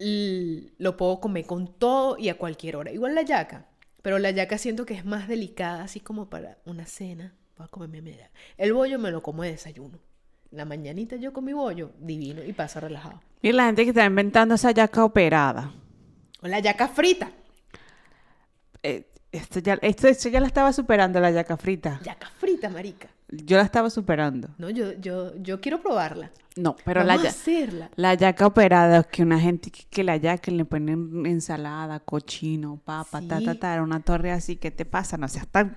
lo puedo comer con todo y a cualquier hora. Igual la yaca, pero la yaca siento que es más delicada, así como para una cena. Voy a comerme yaca. El bollo me lo como de desayuno. La mañanita yo con mi bollo, divino, y pasa relajado. Y la gente que está inventando esa yaca operada. O la yaca frita. eh, esto, ya, esto, esto ya la estaba superando, la yaca frita. Yaca frita, marica. Yo la estaba superando. No, yo, yo, yo quiero probarla. No, pero Vamos la, a hacerla. la yaca operada, es que una gente que, que la yaca le ponen ensalada, cochino, papa, ta, ta, Sí. ta, una torre así, ¿qué te pasa? No seas tan...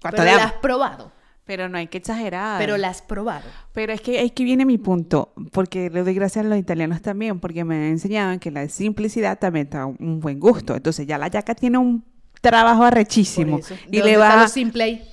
Pero la has probado. Pero no hay que exagerar. Pero la has probado. Pero es que aquí viene mi punto, porque le doy gracias a los italianos también, porque me han enseñado que la simplicidad también da un buen gusto. Entonces ya la yaca tiene un trabajo arrechísimo. Y ¿De le, está vas, simple ahí?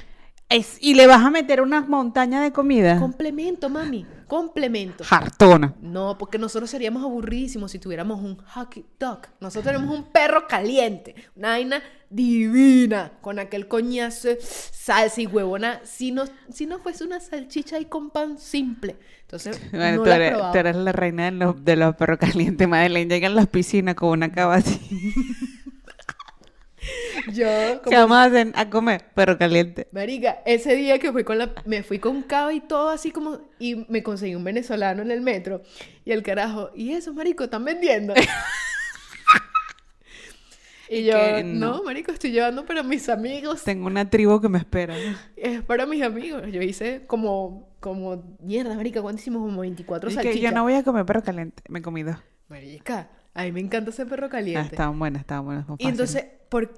Es- y le vas a meter unas montañas de comida. Complemento, mami. Complemento. Jartona. No, porque nosotros seríamos aburridísimos si tuviéramos un hockey dog. Nosotros tenemos un perro caliente, una vaina divina, con aquel coñazo, salsa y huevona. Si no, si no fuese una salchicha y con pan simple. Entonces, Bueno, no tú, la has eres, probado. tú eres la reina de los, de los perros calientes, Madeleine. Llegan a las piscinas con una cava así. Yo, ¿Qué como vamos a hacer? A comer perro caliente. Marica, ese día que fui con la, me fui con cava y todo así como, y me conseguí un venezolano en el metro, y el carajo, ¿y eso, marico, están vendiendo? y yo, que no. no. marico, estoy llevando para mis amigos, Tengo una tribu que me espera. es para mis amigos. Yo hice como, como, mierda, marica, ¿cuánto hicimos? Como 24 Y que yo no voy a comer perro caliente. Me comí dos. Marica, a mí me encanta ese perro Ah, caliente. estaban buenas, estaban buenas. y entonces, por,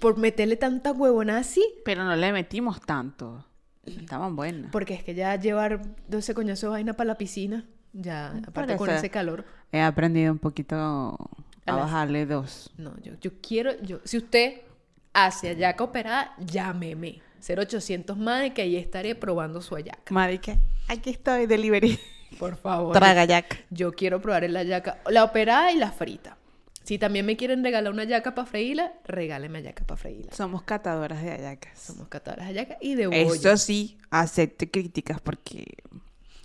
por meterle tanta huevona así, Pero no le metimos tanto. Estaban buenas. Porque es que ya llevar 12 coñazos de vaina para la piscina, ya, aparte con ese calor. He aprendido un poquito a bajarle dos. No, yo, yo quiero, yo, si usted hace ayaca operada, llámeme. 0800 más de que ahí estaré probando su ayaca. Marica, aquí estoy, delivery. Por favor. Traga yac. Yo quiero probar la ayaca, la operada y la frita. Si también me quieren regalar una ayaca para freírla, regáleme ayaca para freírla. Somos catadoras de ayacas. Somos catadoras de ayaca y de bollo. Eso sí, acepte críticas porque...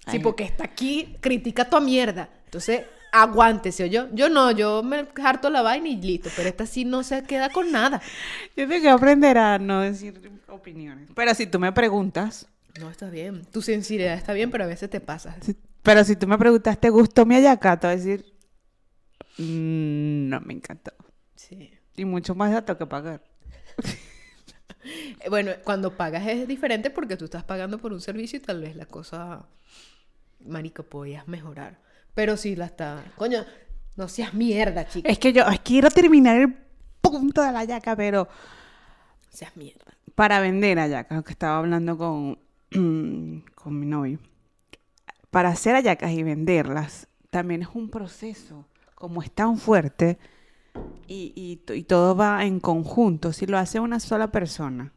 Sí, Ay, porque está aquí, critica tu mierda. Entonces, aguántese, yo. Yo no, yo me harto la vaina y listo. Pero esta sí no se queda con nada. Yo tengo que aprender a no decir opiniones. Pero si tú me preguntas... No, está bien. Tu sinceridad está bien, pero a veces te pasas. si- pero si tú me preguntas, ¿te gustó mi ayaca? Te voy a decir... "Mm, no me encantó. Sí. Y mucho más tengo que pagar. Bueno, cuando pagas es diferente porque tú estás pagando por un servicio y tal vez la cosa, marico, podías mejorar. Pero si la está... Coño, no seas mierda, chica. Es que yo quiero terminar el punto de la ayaca, pero... Seas mierda. para vender hallacas, que estaba hablando con, con mi novio. Para hacer hallacas y venderlas también es un proceso. Como es tan fuerte y, y to- y todo va en conjunto, si lo hace una sola persona,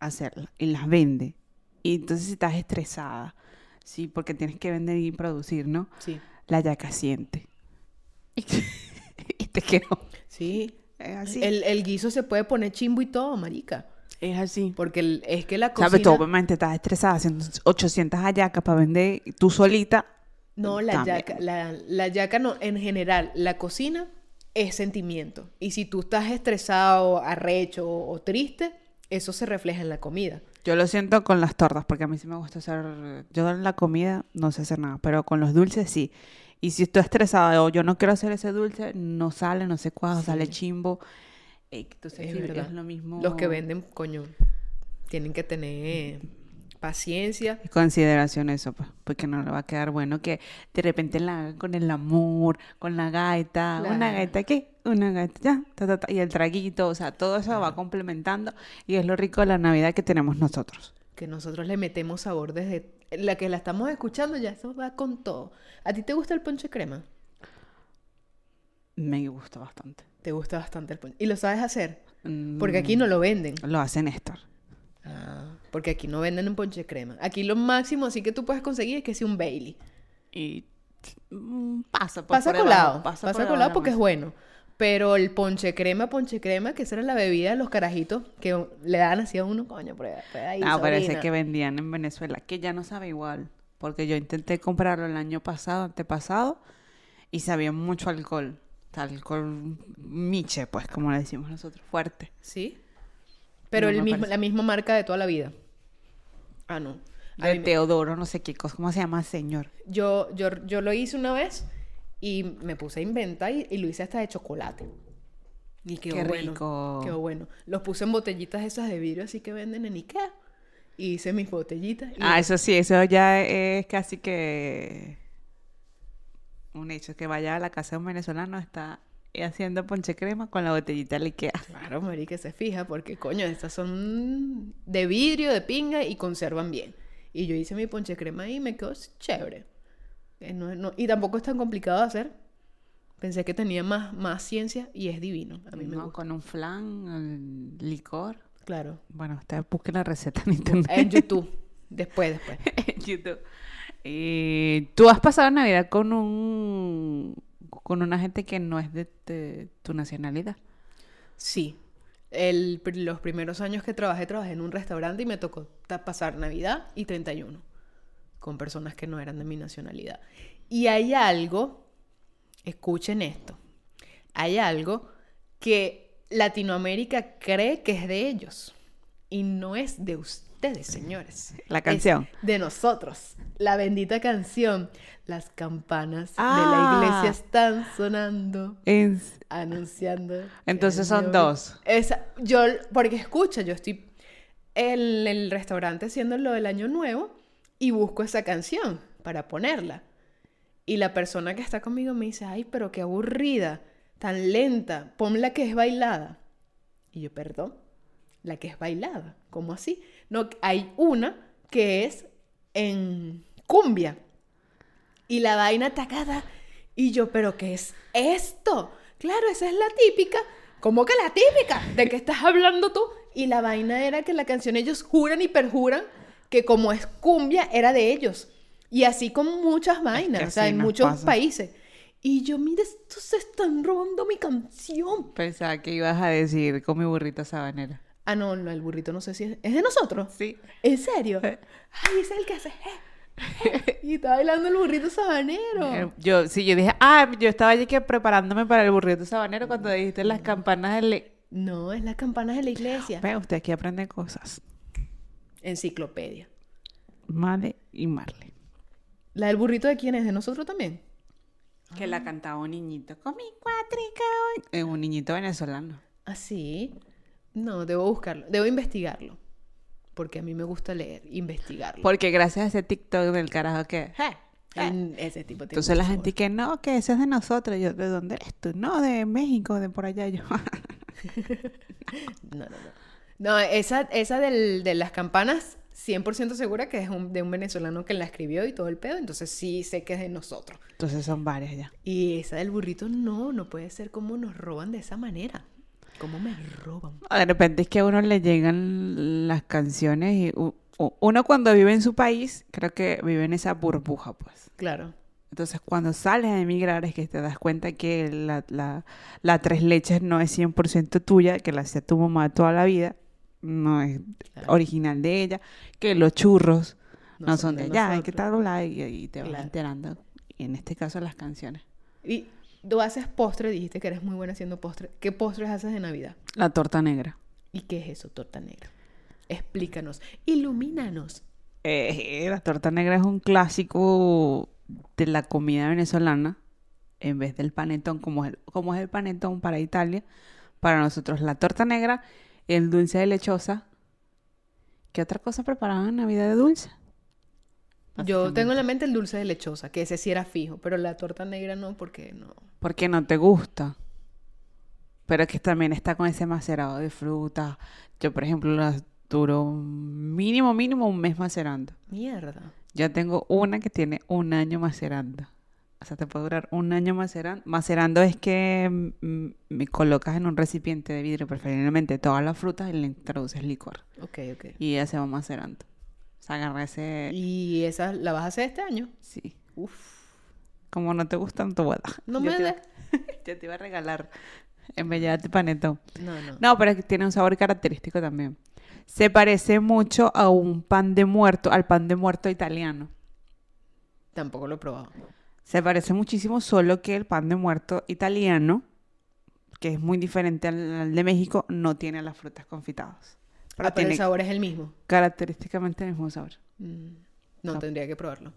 hacerla y las vende. Y entonces si estás estresada, sí, porque tienes que vender y producir, ¿no? Sí. La yaca siente. Y, te quedó. Sí. Es así. El, el guiso se puede poner chimbo y todo, marica. es así. Porque el- es que la cocina... ¿Sabes? Tú obviamente estás estresada haciendo 800 hallacas para vender tú solita. No, la También. yaca, la, la yaca no, en general, la cocina es sentimiento. Y si tú estás estresado, arrecho o, o triste, eso se refleja en la comida. Yo lo siento con las tortas, porque a mí sí me gusta hacer. Yo en la comida no sé hacer nada, pero con los dulces sí. Y si estoy estresada o yo no quiero hacer ese dulce, no sale, no sé cuándo, sale Sí. chimbo. Entonces Es sí, verdad. es lo mismo. Los que venden, coño, tienen que tener paciencia. Y consideración eso, pues, porque no le va a quedar bueno que de repente la hagan con el amor, con la gaita, una gaita qué, una gaita ya, ta, ta, ta, y el traguito, o sea, todo eso va complementando y es lo rico de la Navidad que tenemos nosotros. que nosotros le metemos sabor desde la que la estamos escuchando, ya eso va con todo. ¿A ti te gusta el ponche crema? Me gusta bastante. Te gusta bastante el ponche. ¿Y lo sabes hacer? Mm, Porque aquí no lo venden. Lo hace Néstor. Ah, porque aquí no venden un ponche crema. Aquí lo máximo así que tú puedes conseguir es que sea un Bailey. Y mm, pasa por Pasa por colado, pasa, por colado la porque es bueno. Pero el ponche crema, ponche crema, que esa era la bebida de los carajitos que le dan así a uno, coño, prueba, prueba ahí, Ah, parece que vendían en Venezuela, que ya no sabe igual. Porque yo intenté comprarlo el año pasado, antepasado, y sabía mucho alcohol. Alcohol miche, pues, como le decimos nosotros, fuerte. ¿Sí? Pero No el mismo, la misma marca de toda la vida. Ah, no. A De me- Teodoro, no sé qué cosa, ¿cómo se llama, señor? yo, yo, yo lo hice una vez y me puse a inventar y, y lo hice hasta de chocolate. Y quedó Qué bueno. rico. Quedó bueno. Los puse en botellitas esas de vidrio así que venden en Ikea. Y hice mis botellitas. y- Ah, eso sí, eso ya es casi que un hecho. Que vaya a la casa de un venezolano, está haciendo ponche crema con la botellita Ikea. Claro, marica, se fija, porque coño, estas son de vidrio, de pinga y conservan bien. Y yo hice mi ponche crema y me quedó chévere. Eh, no- no- y tampoco es tan complicado de hacer. Pensé que tenía más, más ciencia y es divino. A mí me ¿no? gusta. Con un flan, el licor. Claro. Bueno, ustedes busquen la receta en internet. En YouTube. Después, después. en YouTube. Eh, ¿Tú has pasado Navidad con un con una gente que no es de, tu nacionalidad? Sí. El, los primeros años que trabajé, trabajé en un restaurante y me tocó pasar Navidad y 31 con personas que no eran de mi nacionalidad. Y hay algo, escuchen esto, hay algo que Latinoamérica cree que es de ellos y no es de ustedes, señores. La Es canción. de nosotros. La bendita canción. Las campanas de Ah. la iglesia están sonando anunciando. Entonces son dos. Esa, yo, porque escucha, yo estoy en el restaurante haciendo lo del año nuevo y busco esa canción para ponerla. Y la persona que está conmigo me dice, ay, pero qué aburrida, tan lenta, ponla que es bailada. Y yo, perdón, la que es bailada, ¿cómo así? No, hay una que es en cumbia. Y la vaina tacada. Y yo, ¿pero qué es esto? Claro, esa es la típica. ¿Cómo que la típica? ¿De qué estás hablando tú? Y la vaina era que la canción ellos juran y perjuran que como es cumbia era de ellos. Y así con muchas vainas, o sea, en muchos pasa. países. Y yo, mira, estos se están robando mi canción. Pensaba que ibas a decir con mi burrito sabanera. Ah, no, no, el burrito no sé si es, ¿es de nosotros. Sí. ¿En serio? Ay, ese es el que hace. eh, eh, y está bailando el burrito sabanero. Eh, Yo, sí, yo dije, ah, yo estaba allí que preparándome para el burrito sabanero cuando dijiste las campanas del... le- No, es las campanas de la iglesia. Ve, usted aquí aprende cosas. Enciclopedia. Male y Marle. ¿La del burrito de quién es? ¿De nosotros también? Que la cantaba un niñito. Con mi cuatrica hoy. Eh, un niñito venezolano. ¿Ah, sí? No, debo buscarlo. Debo investigarlo. Porque a mí me gusta leer, investigarlo. Porque gracias a ese TikTok del carajo que... En ese tipo de Entonces la gente que no, que ese es de nosotros. Yo, ¿de dónde eres tú? No, de México, de por allá. Yo, No, no, no. No, esa, esa del- de las campanas, 100% segura que es un- de un venezolano que la escribió y todo el pedo. Entonces sí sé que es de nosotros. entonces son varias ya. Y esa del burrito, no, no puede ser como nos roban de esa manera. ¿Cómo me roban? De repente es que a uno le llegan las canciones y uno cuando vive en su país, creo que vive en esa burbuja, pues. Claro. Entonces cuando sales a emigrar es que te das cuenta que la, la, la tres leches no es 100% tuya, que la hacía tu mamá toda la vida, no es Claro. original de ella, que los churros no, No son de de allá, y que tal, y, y te vas Claro. enterando. Y en este caso las canciones. Y tú haces postre, dijiste que eres muy buena haciendo postre. ¿Qué postres haces de Navidad? La torta negra. ¿Y qué es eso, torta negra? Explícanos, ilumínanos. Eh, la torta negra es un clásico de la comida venezolana. En vez del panetón, como es el, como es el panetón para Italia, para nosotros la torta negra, el dulce de lechosa. ¿Qué otra cosa preparaban en Navidad de dulce? Yo tengo en la mente el dulce de lechosa, que ese sí era fijo, pero la torta negra no, porque no. Porque no te gusta. Pero es que también está con ese macerado de fruta. Yo, por ejemplo, las duro mínimo, mínimo un mes macerando. Mierda. Yo tengo una que tiene un año macerando. O sea, te puede durar un año macerando. Macerando es que mm, me colocas en un recipiente de vidrio, preferiblemente todas las frutas, y le introduces licor. Ok, ok. Y ya se va macerando. Agarra ese... ¿Y esa la vas a hacer este año? Sí. Uf. Como no te gustan, tu boda. No Yo me te- des. Yo te iba a regalar en vez de panetón. No, no. No, pero es que tiene un sabor característico también. Se parece mucho a un pan de muerto, al pan de muerto italiano. Tampoco lo he probado. Se parece muchísimo, solo que el pan de muerto italiano, que es muy diferente al, al de México, no tiene las frutas confitadas. Pero ah, pero el sabor es el mismo. característicamente el mismo sabor. Mm, No, No. tendría que probarlo.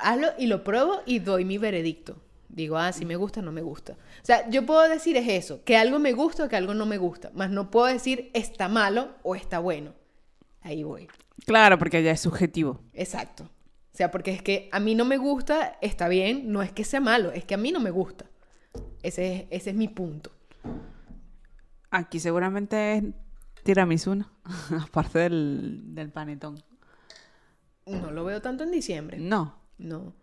Hazlo y lo pruebo y doy mi veredicto. Digo, ah, si me gusta, no me gusta. O sea, yo puedo decir es eso, que algo me gusta o que algo no me gusta, más no puedo decir está malo o está bueno. Ahí voy. Claro, porque ya es subjetivo. Exacto. O sea, porque es que a mí no me gusta, está bien, no es que sea malo, es que a mí no me gusta. Ese es, ese es mi punto. Aquí seguramente es tiramisú, ¿no? aparte del, del panetón. No lo veo tanto en diciembre. No. No.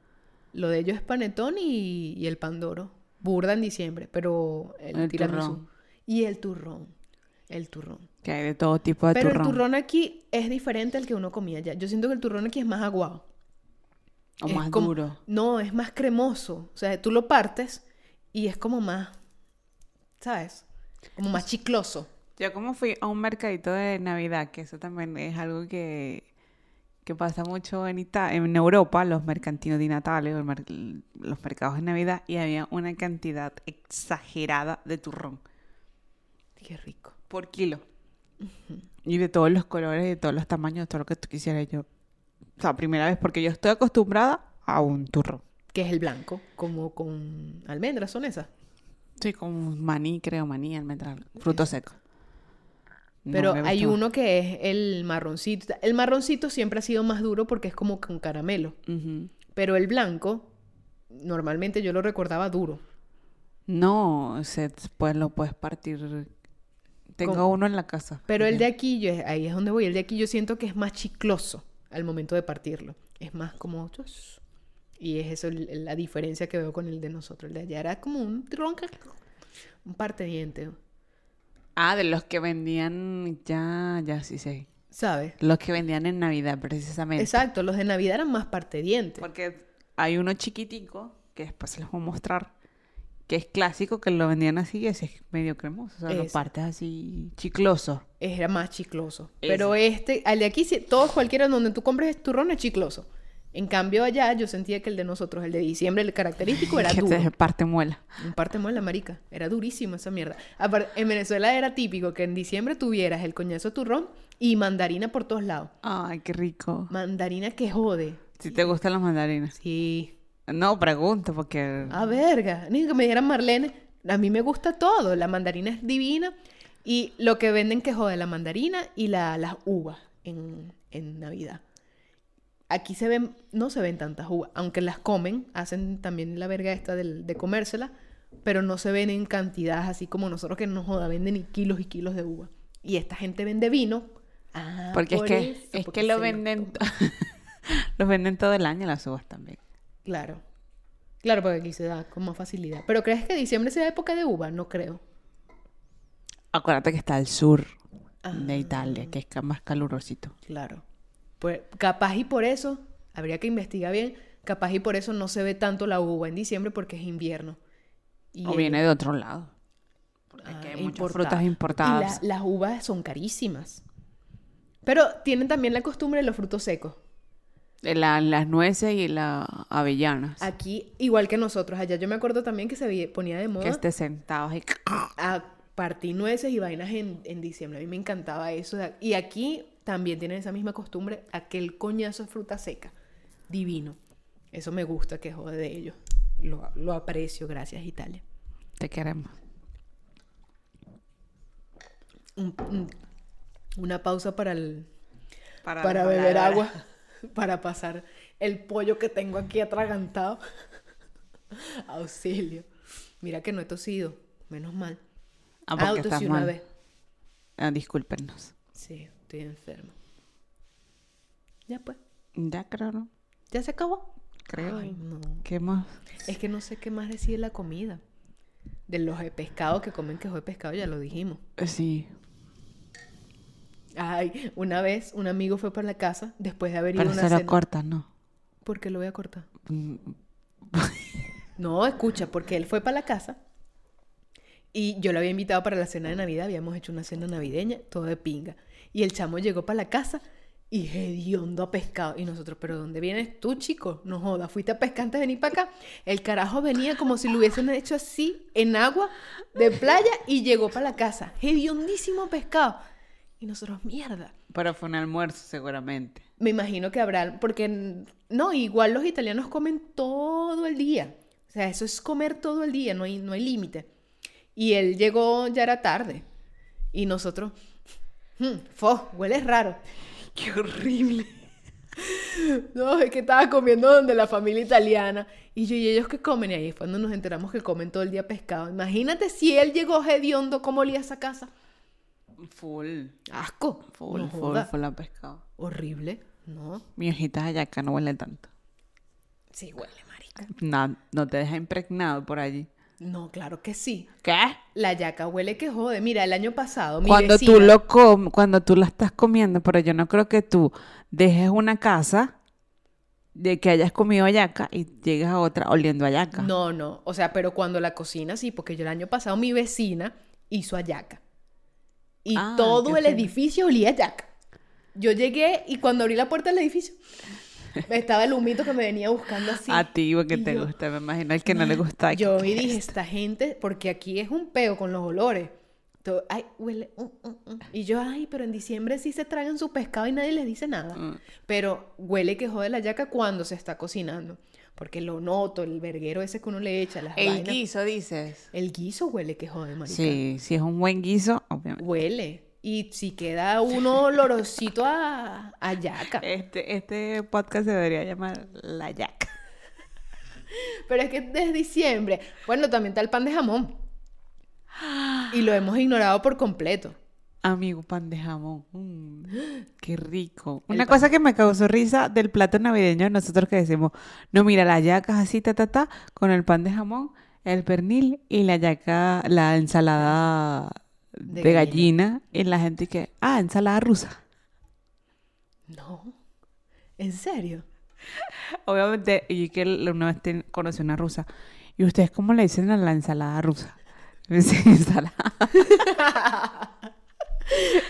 Lo de ellos es panetón y, y el pandoro. Burda en diciembre, pero el, El tiramisú. turrón. Y el turrón. El turrón. Que hay de todo tipo de pero turrón. el turrón aquí es diferente al que uno comía allá. Yo siento que el turrón aquí es más aguado. O Es más como- duro. No, es más cremoso. O sea, tú lo partes y es como más, ¿sabes? Como más chicloso. Yo como fui a un mercadito de Navidad, que eso también es algo que, que pasa mucho en, Ita- en Europa, los mercantinos di Natale, o el mer- los mercados de Navidad, y había una cantidad exagerada de turrón Qué rico. por kilo. Y de todos los colores, de todos los tamaños, todo lo que tú quisieras yo. O sea, primera vez, porque yo estoy acostumbrada a un turrón. Que es el blanco, como con almendras, son esas. Sí, con maní, creo, maní, almendra, fruto seco. Pero hay uno que es el marroncito. El marroncito siempre ha sido más duro porque es como con caramelo. Pero el blanco, normalmente yo lo recordaba duro. No, se, pues lo puedes partir. Tengo uno en la casa. Pero el de aquí, yo, ahí es donde voy. El de aquí yo siento que es más chicloso al momento de partirlo. Es más como... Y es eso la diferencia que veo con el de nosotros. El de allá era como un tronca, un parte diente, Ah, de los que vendían. Ya, ya sí sé. ¿sabes? Los que vendían en Navidad, precisamente. Exacto, los de Navidad eran más parte diente. Porque hay uno chiquitico, que después se los voy a mostrar, que es clásico, que lo vendían así y ese es medio cremoso. O sea, lo partes así chicloso. Era más chicloso. Ese. Pero este, al de aquí, todos cualquiera donde tú compres turrón es chicloso. En cambio allá yo sentía que el de nosotros, el de diciembre, el característico era que duro. te parte muela. Un parte muela, marica. Era durísima esa mierda. En Venezuela era típico que en diciembre tuvieras el coñazo turrón y mandarina por todos lados. Ay, qué rico. Mandarina que jode. Si te gustan las mandarinas. Sí. No, pregunto, porque. Ah, verga. Ni que me dijeran Marlene. A mí me gusta todo. La mandarina es divina. Y lo que venden que jode, la mandarina y la- las uvas en, en Navidad. Aquí se ven, no se ven tantas uvas, aunque las comen, hacen también la verga esta del- de, comérsela, pero no se ven en cantidades así como nosotros que nos joda, venden y kilos y kilos de uva. Y esta gente vende vino. Ah, Porque es que, eso, es porque que lo venden, los venden todo el año las uvas también. Claro. Claro, porque aquí se da con más facilidad. ¿Pero crees que diciembre sea época de uva? No creo. Acuérdate que está al sur Ah. de Italia, que es más calurosito. Claro. Pues, capaz y por eso, habría que investigar bien, capaz y por eso no se ve tanto la uva en diciembre porque es invierno. Y o el- viene de otro lado. Porque ah, hay muchas frutas Y importadas. la- las uvas son carísimas. Pero tienen también la costumbre de los frutos secos. La- las nueces y las avellanas. Aquí, igual que nosotros, allá yo me acuerdo también que se ponía de Que moda estés sentados y... a partir nueces y vainas en, en diciembre. A mí me encantaba eso. Y aquí también tienen esa misma costumbre, aquel coñazo de fruta seca. Divino. Eso me gusta que jode de ellos. Lo, lo aprecio, gracias Italia. Te queremos. Un- un- una pausa para el, Para, beber agua, para pasar el pollo que tengo aquí atragantado. Auxilio. Mira que no he tosido, menos mal. Ah, porque estás una mal. vez. Ah, discúlpenos. Sí, estoy enferma. Ya pues, Ya creo, ¿no? ya se acabó. Creo. Ay, no. ¿Qué más? Es que no sé qué más decir de la comida. De los de pescado que comen quejo de pescado, ya lo dijimos. Eh, Sí. Ay, una vez un amigo fue para la casa después de haber ido a una se lo cena. cortas, ¿no? ¿Por qué lo voy a cortar? Mm, No, escucha, porque él fue para la casa y yo lo había invitado para la cena de Navidad, habíamos hecho una cena navideña, todo de pinga. Y el chamo llegó para la casa y hediondo a pescado. Y nosotros, ¿pero dónde vienes tú, chico? No jodas, fuiste a pescar antes de venir para acá. El carajo venía como si lo hubiesen hecho así, en agua, de playa, y llegó para la casa. Hediondísimo pescado. Y nosotros, mierda. Pero fue un almuerzo, seguramente. Me imagino que habrá, porque no, igual los italianos comen todo el día. O sea, eso es comer todo el día, no hay, no hay límite. Y él llegó, ya era tarde. Y nosotros, "Hmm, fo, huele raro. ¡Qué horrible! No, es que estaba comiendo donde la familia italiana. Y yo, ¿y ellos qué comen? Y ahí es cuando nos enteramos que comen todo el día pescado. Imagínate si él llegó hediondo, ¿cómo olía esa casa? Full. Asco. Full, No full, full a pescado. Horrible. No. Mi hojita de yaca no huele tanto. Sí, huele, marica. No, no te deja impregnado por allí. No, claro que sí. ¿Qué? La yaca huele que jode. Mira, el año pasado, mi Cuando tú lo com cuando tú la estás comiendo, pero yo no creo que tú dejes una casa de que hayas comido yaca y llegas a otra oliendo a yaca. No, no. O sea, pero cuando la cocina, sí, porque yo el año pasado mi vecina hizo ayaca. Y Ah, todo el edificio olía a yaca. Yo llegué y cuando abrí la puerta del edificio, estaba el humito que me venía buscando así. A ti, porque te yo, gusta, me imagino el que no le gusta. Yo ¿qué vi y dije, esta gente, porque aquí es un peo con los olores. Todo, ay, huele. mm, mm, mm. Y yo, ay, pero en diciembre sí se tragan su pescado y nadie les dice nada. Mm. Pero huele que jode la yaca cuando se está cocinando. Porque lo noto, el verguero ese que uno le echa, las El vainas. guiso, dices. El guiso huele que jode, marica. Sí, si es un buen guiso, obviamente. Huele. Y si queda uno olorosito a, a yaca. Este, este podcast se debería llamar La Yaca. Pero es que desde diciembre. Bueno, también está el pan de jamón. Y lo hemos ignorado por completo. Amigo, pan de jamón. Mm, qué rico. El Una pan- cosa que me causó risa del plato navideño de nosotros que decimos, no, mira, la yaca es así, ta, ta, ta, con el pan de jamón, el pernil y la yaca, la ensalada de, De gallina. Y la gente que, ah, ensalada rusa. No. ¿En serio? Obviamente, y que una vez ten- conocí una rusa. ¿Y ustedes cómo le dicen a la ensalada rusa? Me dicen ensalada.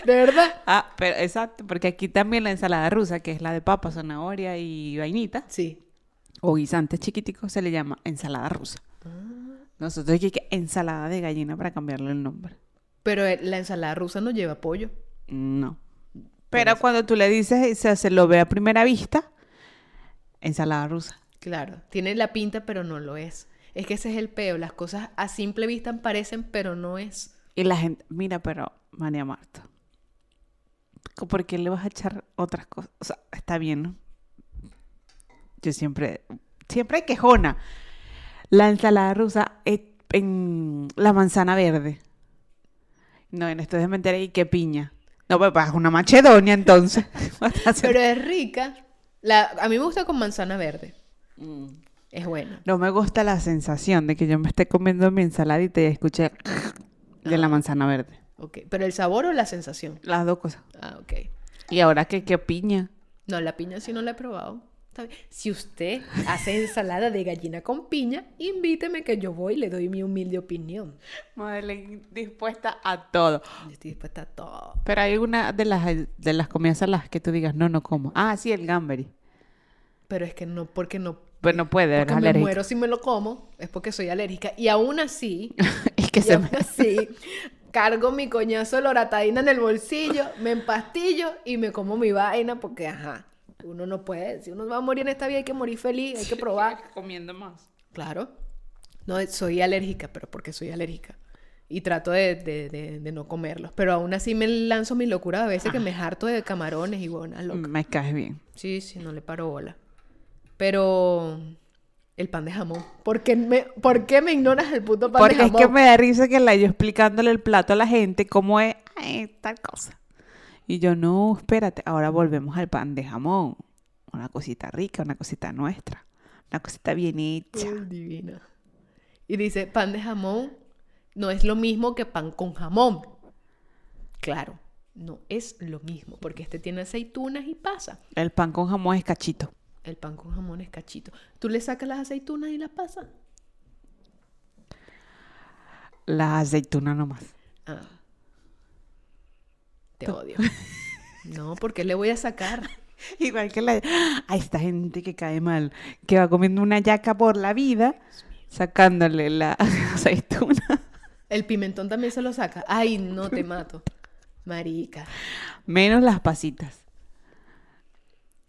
¿De verdad? Ah, pero exacto, porque aquí también la ensalada rusa, que es la de papa, zanahoria y vainita, Sí. o guisantes chiquiticos, se le llama ensalada rusa. Nosotros aquí que ensalada de gallina para cambiarle el nombre. Pero eh, la ensalada rusa no lleva pollo. No. Pero cuando tú le dices, se, se lo ve a primera vista, ensalada rusa. Claro. Tiene la pinta, pero no lo es. Es que ese es el peo. Las cosas a simple vista parecen, pero no es. Y la gente, mira, pero María Marta, ¿por qué le vas a echar otras cosas? O sea, está bien, ¿no? Yo siempre, siempre quejona. La ensalada rusa es en la manzana verde. No, en esto de meter ahí que piña. No, pues es una macedonia entonces. Pero es rica. La, a mí me gusta con manzana verde. Mm. Es buena. No me gusta la sensación de que yo me esté comiendo mi ensaladita y escuché de la manzana verde. Ok. ¿Pero el sabor o la sensación? Las dos cosas. Ah, ok. Y ahora que, que piña. No, la piña sí no la he probado. Está bien. Si usted hace ensalada de gallina con piña, invíteme que yo voy y le doy mi humilde opinión. Madeleine dispuesta a todo. Yo estoy dispuesta a todo. Pero hay una de las, de las comidas saladas que tú digas, no, no como. Ah, sí, el gamberi. Pero es que no, porque no. Pero no puede, Porque me alérgica. muero si me lo como, es porque soy alérgica. Y aún así, es que y se aún me... así, cargo mi coñazo de loratadina en el bolsillo, me empastillo y me como mi vaina porque, ajá, uno no puede, si uno va a morir en esta vida hay que morir feliz, hay que probar. Comiendo más. Claro. No, soy alérgica, pero porque soy alérgica. Y trato de, de- de- de no comerlos. Pero aún así me lanzo mi locura a veces que me harto de camarones y buenas locas. Me caes bien. Sí, sí, no le paro bola. Pero el pan de jamón. ¿Por qué me, por qué me ignoras el puto pan Porque de es jamón? que me da risa que la yo explicándole el plato a la gente cómo es ay, tal cosa. Y yo, no, espérate, ahora volvemos al pan de jamón. Una cosita rica, una cosita nuestra. Una cosita bien hecha. Divina. Y dice, pan de jamón no es lo mismo que pan con jamón. Claro, no es lo mismo, porque este tiene aceitunas y pasa. El pan con jamón es cachito. El pan con jamón es cachito. ¿Tú le sacas las aceitunas y las pasas? La aceituna nomás. Ah. Te odio. No, porque le voy a sacar. Igual que la... a esta gente que cae mal, que va comiendo una yaca por la vida, sacándole la aceituna. El pimentón también se lo saca. Ay, no te mato. Marica. Menos las pasitas.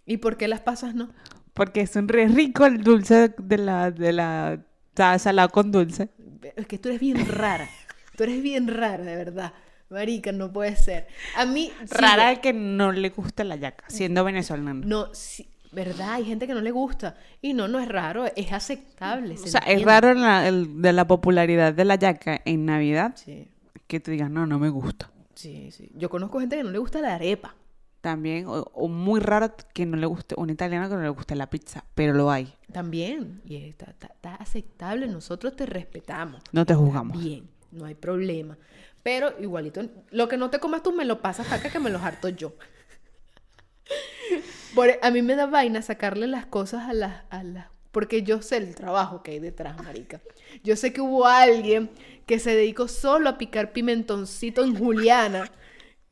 ¿Y por qué las pasas no? Porque es un re rico el dulce de la, de la sa- salado con dulce. Es que tú eres bien rara. Tú eres bien rara, de verdad. Marica, no puede ser. A mí... Rara que no le gusta la yaca, siendo venezolano. No, sí, ¿verdad? Hay gente que no le gusta. Y no, no es raro, es aceptable. o se sea, es raro la- el- de la popularidad de la yaca en Navidad Sí, que tú digas, no, no me gusta. sí, sí. Yo conozco gente que no le gusta la arepa. También, o, o muy raro que no le guste, un italiano que no le guste la pizza, pero lo hay. También. Y está, está- está aceptable. Nosotros te respetamos. No te juzgamos. Bien, no hay problema. Pero igualito, lo que no te comas tú me lo pasas acá que me lo harto yo. Por- a mí me da vaina sacarle las cosas a las, a las... Porque yo sé el trabajo que hay detrás, marica. Yo sé que hubo alguien que se dedicó solo a picar pimentoncito en Juliana.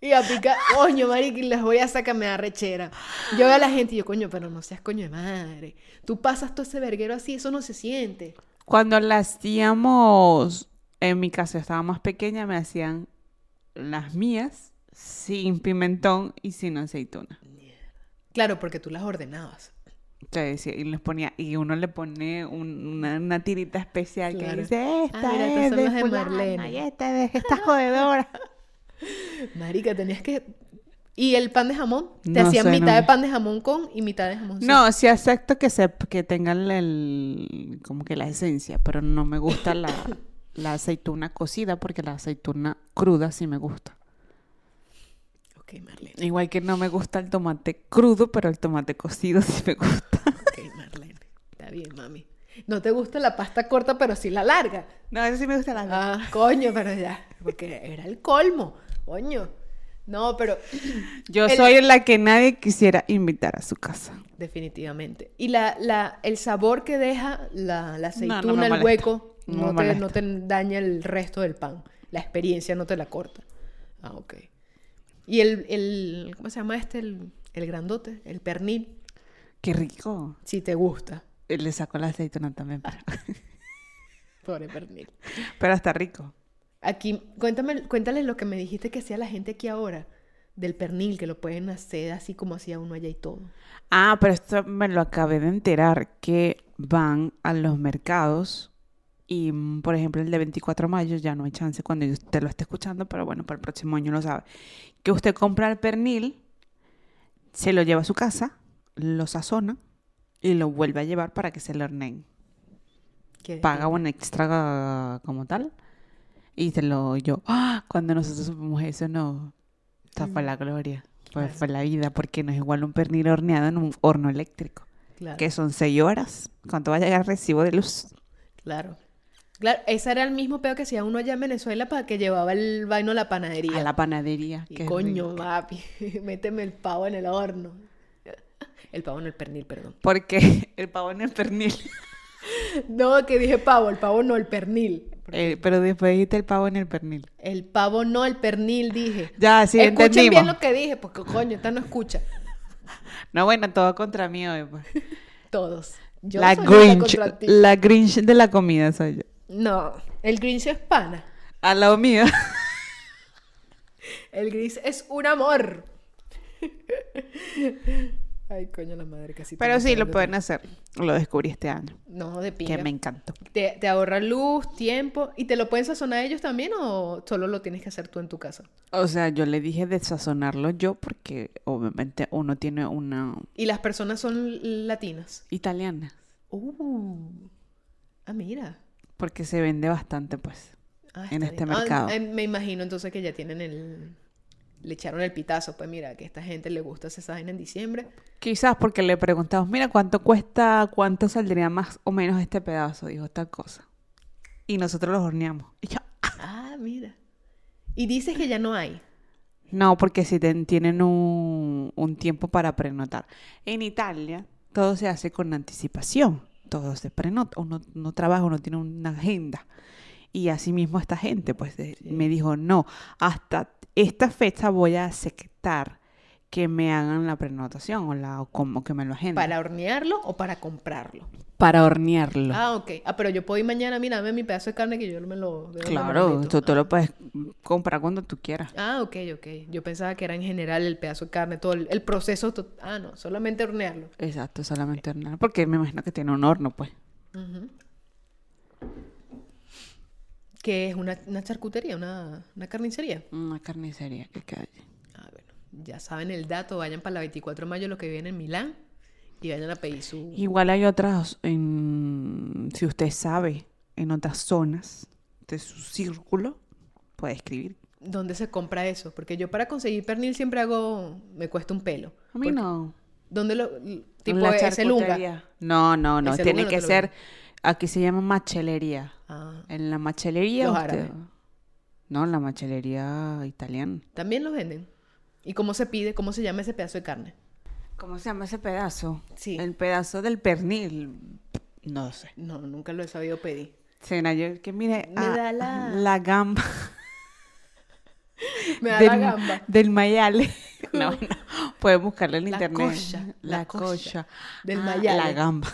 Y a picar, coño, marica, y les voy a sacar, me da rechera. Yo veo a la gente y yo, coño, pero no seas coño de madre. Tú pasas todo ese verguero así, eso no se siente. Cuando la hacíamos, en mi casa estaba más pequeña, me hacían las mías sin pimentón y sin aceituna. Claro, porque tú las ordenabas. Sea, decía- y les ponía, y uno le pone un- una, una tirita especial Claro. que dice, esta Ah, mira, es de Marlene". y esta es esta jodedora. Marica, tenías que... ¿Y el pan de jamón? Te No hacían sé, mitad no. de pan de jamón con y mitad de jamón sin. No, sí acepto que se, que tengan el, como que la esencia, pero no me gusta la, la aceituna cocida porque la aceituna cruda sí me gusta. Ok, Marlene. Igual que no me gusta el tomate crudo, pero el tomate cocido sí me gusta. Ok, Marlene. Está bien, mami. No te gusta la pasta corta, pero sí la larga. No, eso sí me gusta la Ah, coño, pero ya. Porque era el colmo. Coño. No, pero Yo el- soy la que nadie quisiera invitar a su casa. Definitivamente. Y la, la, el sabor que deja la, la No, no aceituna, el molesta. hueco, No te, no te daña el resto del pan. La experiencia no te la corta. Ah, ok. Y el, el ¿cómo se llama este? El, el grandote, el pernil, Qué rico. si te gusta. Y Le saco la aceituna también, pero, Pobre pernil. pero está rico. Aquí, cuéntame, cuéntales lo que me dijiste que hacía la gente aquí ahora del pernil, que lo pueden hacer así como hacía uno allá y todo. Ah, pero esto me lo acabé de enterar, que van a los mercados y, mm, por ejemplo, el de 24 de mayo ya no hay chance cuando usted lo esté escuchando, pero bueno, para el próximo año lo sabe. Que usted compra el pernil, se lo lleva a su casa, lo sazona y lo vuelve a llevar para que se le horneen. Paga un extra como tal y se lo yo. ¡Ah! Cuando nosotros supimos eso, no. Esta fue la gloria. Fue, Claro. fue la vida, porque no es igual un pernil horneado en un horno eléctrico Claro, que son seis horas. ¿Cuánto va a llegar el recibo de luz? claro. Claro, ese era el mismo pedo que hacía uno allá en Venezuela para que llevaba el vaino a la panadería. A la panadería. Y qué coño, rico. papi, méteme el pavo en el horno. El pavo en el pernil, perdón. Porque el pavo en el pernil. No, que dije pavo, el pavo no, el pernil. Eh, pero después dijiste el pavo en el pernil. El pavo no, el pernil, dije. Ya, sí, Escuchen entendimos. bien lo que dije, porque coño, esta no escucha. No, bueno, todo contra mí hoy. pues. Todos. Yo la soy la Grinch. ti. La Grinch de la comida soy yo. No, el Grinch es pana. Al lado mío. El gris es un amor. Ay, coño, la madre casi. Pero sí, lo pueden hacer. Lo descubrí este año. No, de Que pinga. me encantó. Te, te ahorra luz, tiempo. ¿Y te lo pueden sazonar ellos también o solo lo tienes que hacer tú en tu casa? O sea, yo le dije de sazonarlo yo porque obviamente uno tiene una Y las personas son latinas. italiana. Uh. Ah, mira. Porque se vende bastante, pues. Ah, En este bien. Ah, mercado. me imagino entonces que ya tienen el... Le echaron el pitazo. Pues mira, que a esta gente le gusta esa vaina en diciembre. Quizás porque le preguntamos, mira, ¿cuánto cuesta, cuánto saldría más o menos este pedazo? Dijo tal cosa. Y nosotros los horneamos. Y yo, Ah, mira. Y dices que ya no hay. No, porque si ten- tienen un, un tiempo para prenotar. En Italia, todo se hace con anticipación. Todo se prenota. Uno no trabaja, uno tiene una agenda. Y así mismo esta gente, pues, de- me dijo, no, hasta esta fecha voy a aceptar que me hagan la prenotación o, la, o como que me lo agenden. ¿Para hornearlo o para comprarlo? Para hornearlo. Ah, ok. Ah, pero yo puedo ir mañana, mira, dame mi pedazo de carne que yo me lo... claro, tú, tú lo puedes comprar cuando tú quieras. Ah, ok, ok. Yo pensaba que era en general el pedazo de carne, todo el, el proceso. to- Ah, no, solamente hornearlo. Exacto, solamente hornearlo. Porque me imagino que tiene un horno, pues. Ujú. Que es una, una charcutería, una, una carnicería. Una carnicería que cae. Ah, bueno, ya saben el dato, vayan para la 24 de mayo los que viven en Milán y vayan a pedir su... Igual hay otras, en, si usted sabe, en otras zonas de su círculo, puede escribir. ¿Dónde se compra eso? Porque yo para conseguir pernil siempre hago... Me cuesta un pelo. A mí no. ¿Dónde lo...? Tipo lunga. charcutería. No, no, no. Tiene no que lo ser, aquí se llama machelería. Ah, En la machelería Los usted-. No, la machelería italiana. también los venden. ¿Y cómo se pide? ¿Cómo se llama ese pedazo de carne? ¿Cómo se llama ese pedazo? Sí. El pedazo del pernil. No sé. No, nunca lo he sabido pedir. Será yo que mire Me ah, da la- la gamba. Me da del, la gamba. Del mayale. No, no. Pueden buscarlo en La internet. coxa, La, cocha. del Ah, mayale. La gamba.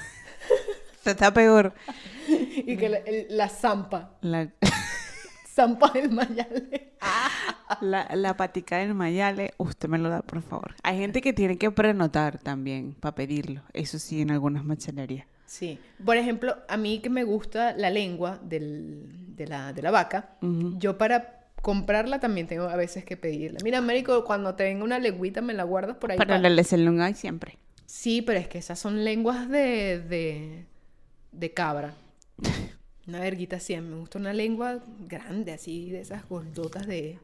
Está peor. Y que la, el- la zampa. La, Zampa del mayale. la, la patica del mayale, usted me lo da, por favor. Hay gente que tiene que prenotar también para pedirlo. Eso sí, en algunas machelerías. Sí. Por ejemplo, a mí que me gusta la lengua del- de, la, de la vaca, yo para comprarla también tengo a veces que pedirla. Mira, Américo, cuando te venga una lengüita me la guardas por ahí. Para pa- el leselunga hay siempre. Sí, pero es que esas son lenguas de, de, de cabra. Una verguita así. Me gusta una lengua grande, así, de esas gordotas de,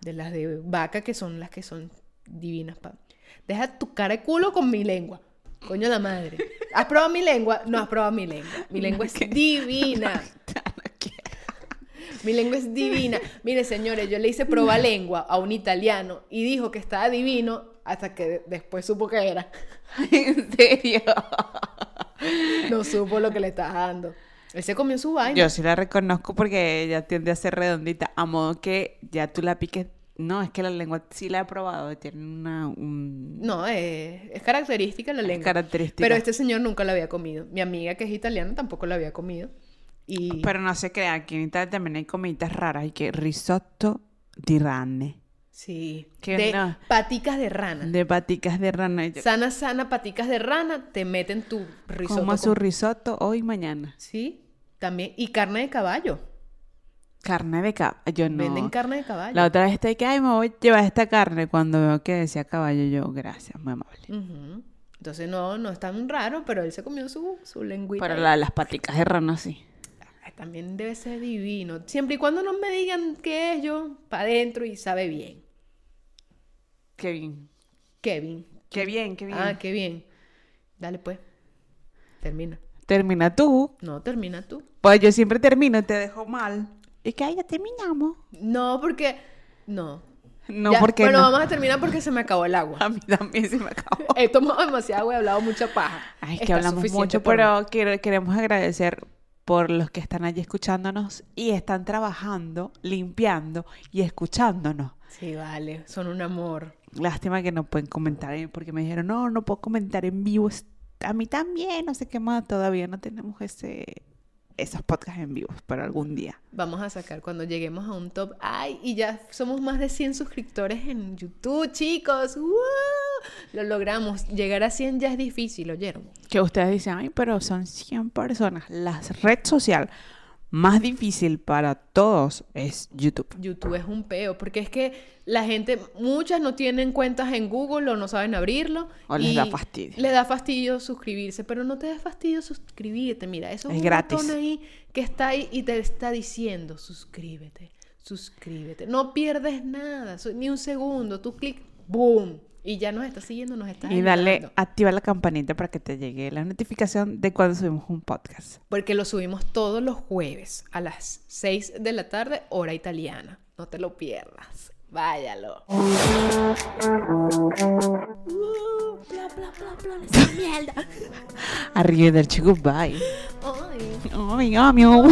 de las de vaca, que son las que son divinas. Pa. Deja tu cara de culo con mi lengua. Coño la madre. ¿Has probado mi lengua? No has probado mi lengua. Mi lengua es divina. Mi lengua es divina. Mire, señores, yo le hice prueba lengua a un italiano y dijo que estaba divino hasta que de- después supo que era. ¿En serio? No supo lo que le estaba dando. Él se comió su vaina. Yo sí la reconozco porque ella tiende a ser redondita, a modo que ya tú la piques. No, es que la lengua sí la he probado, tiene una un... No, es, es característica la lengua. característica. Pero este señor nunca la había comido. Mi amiga, que es italiana, tampoco la había comido. Y Pero no se crea, aquí en Italia también hay comiditas raras y que risotto di rane, sí, Que de no. paticas de rana. de paticas de rana. Yo, Sana, sana, paticas de rana, te meten tu risotto. como su risotto hoy y mañana. Sí, también. Y carne de caballo. Carne de caballo, yo no. Venden carne de caballo. La otra vez estoy que, ay, me voy a llevar esta carne. Cuando veo que decía caballo, yo, gracias, muy amable. Entonces no, no es tan raro, pero él se comió su, su lengüita. La- las paticas de rana sí. Ay, También debe ser divino. Siempre y cuando no me digan qué es yo, para adentro y sabe bien. Bien. Kevin. Qué bien, qué bien. Ah, qué bien. Dale pues. Termina. Termina tú. No, termina tú. Pues yo siempre termino y te dejo mal. Y que, ay, ya terminamos. No, porque. No. No, Ya, porque Bueno, no. vamos a terminar porque se me acabó el agua. A mí también se me acabó. He tomado demasiado agua y he hablado mucha paja. Ay, es que Está hablamos mucho, pero quiero- queremos agradecer por los que están allí escuchándonos y están trabajando, limpiando y escuchándonos. Sí, vale. Son un amor. Lástima que no pueden comentar porque me dijeron, no, no puedo comentar en vivo. A mí también, no sé qué más. Todavía no tenemos ese esos podcasts en vivo para algún día. Vamos a sacar cuando lleguemos a un top. ¡Ay! Y ya somos más de 100 suscriptores en YouTube, chicos. ¡Wow! Lo logramos. Llegar a 100 ya es difícil, ¿oyeron? Que ustedes dicen, ay, pero son 100 personas. La red social más difícil para todos es YouTube. YouTube es un peo, porque es que la gente, muchas no tienen cuentas en Google o no saben abrirlo. O les da fastidio. Les da fastidio suscribirse, pero no te da fastidio suscribirte. Mira, eso es, Es un gratis. botón ahí que está ahí y te está diciendo, suscríbete, suscríbete. No pierdes nada, ni un segundo. Tú clic, boom, y ya nos está siguiendo, nos está... Y darle, activar la campanita para que te llegue la notificación de cuando subimos un podcast. Porque lo subimos todos los jueves a las 6 de la tarde, hora italiana. No te lo pierdas. Váyalo. Uh, bla, bla, bla, esa mierda. Arrivederci, goodbye. Oh, oh mio.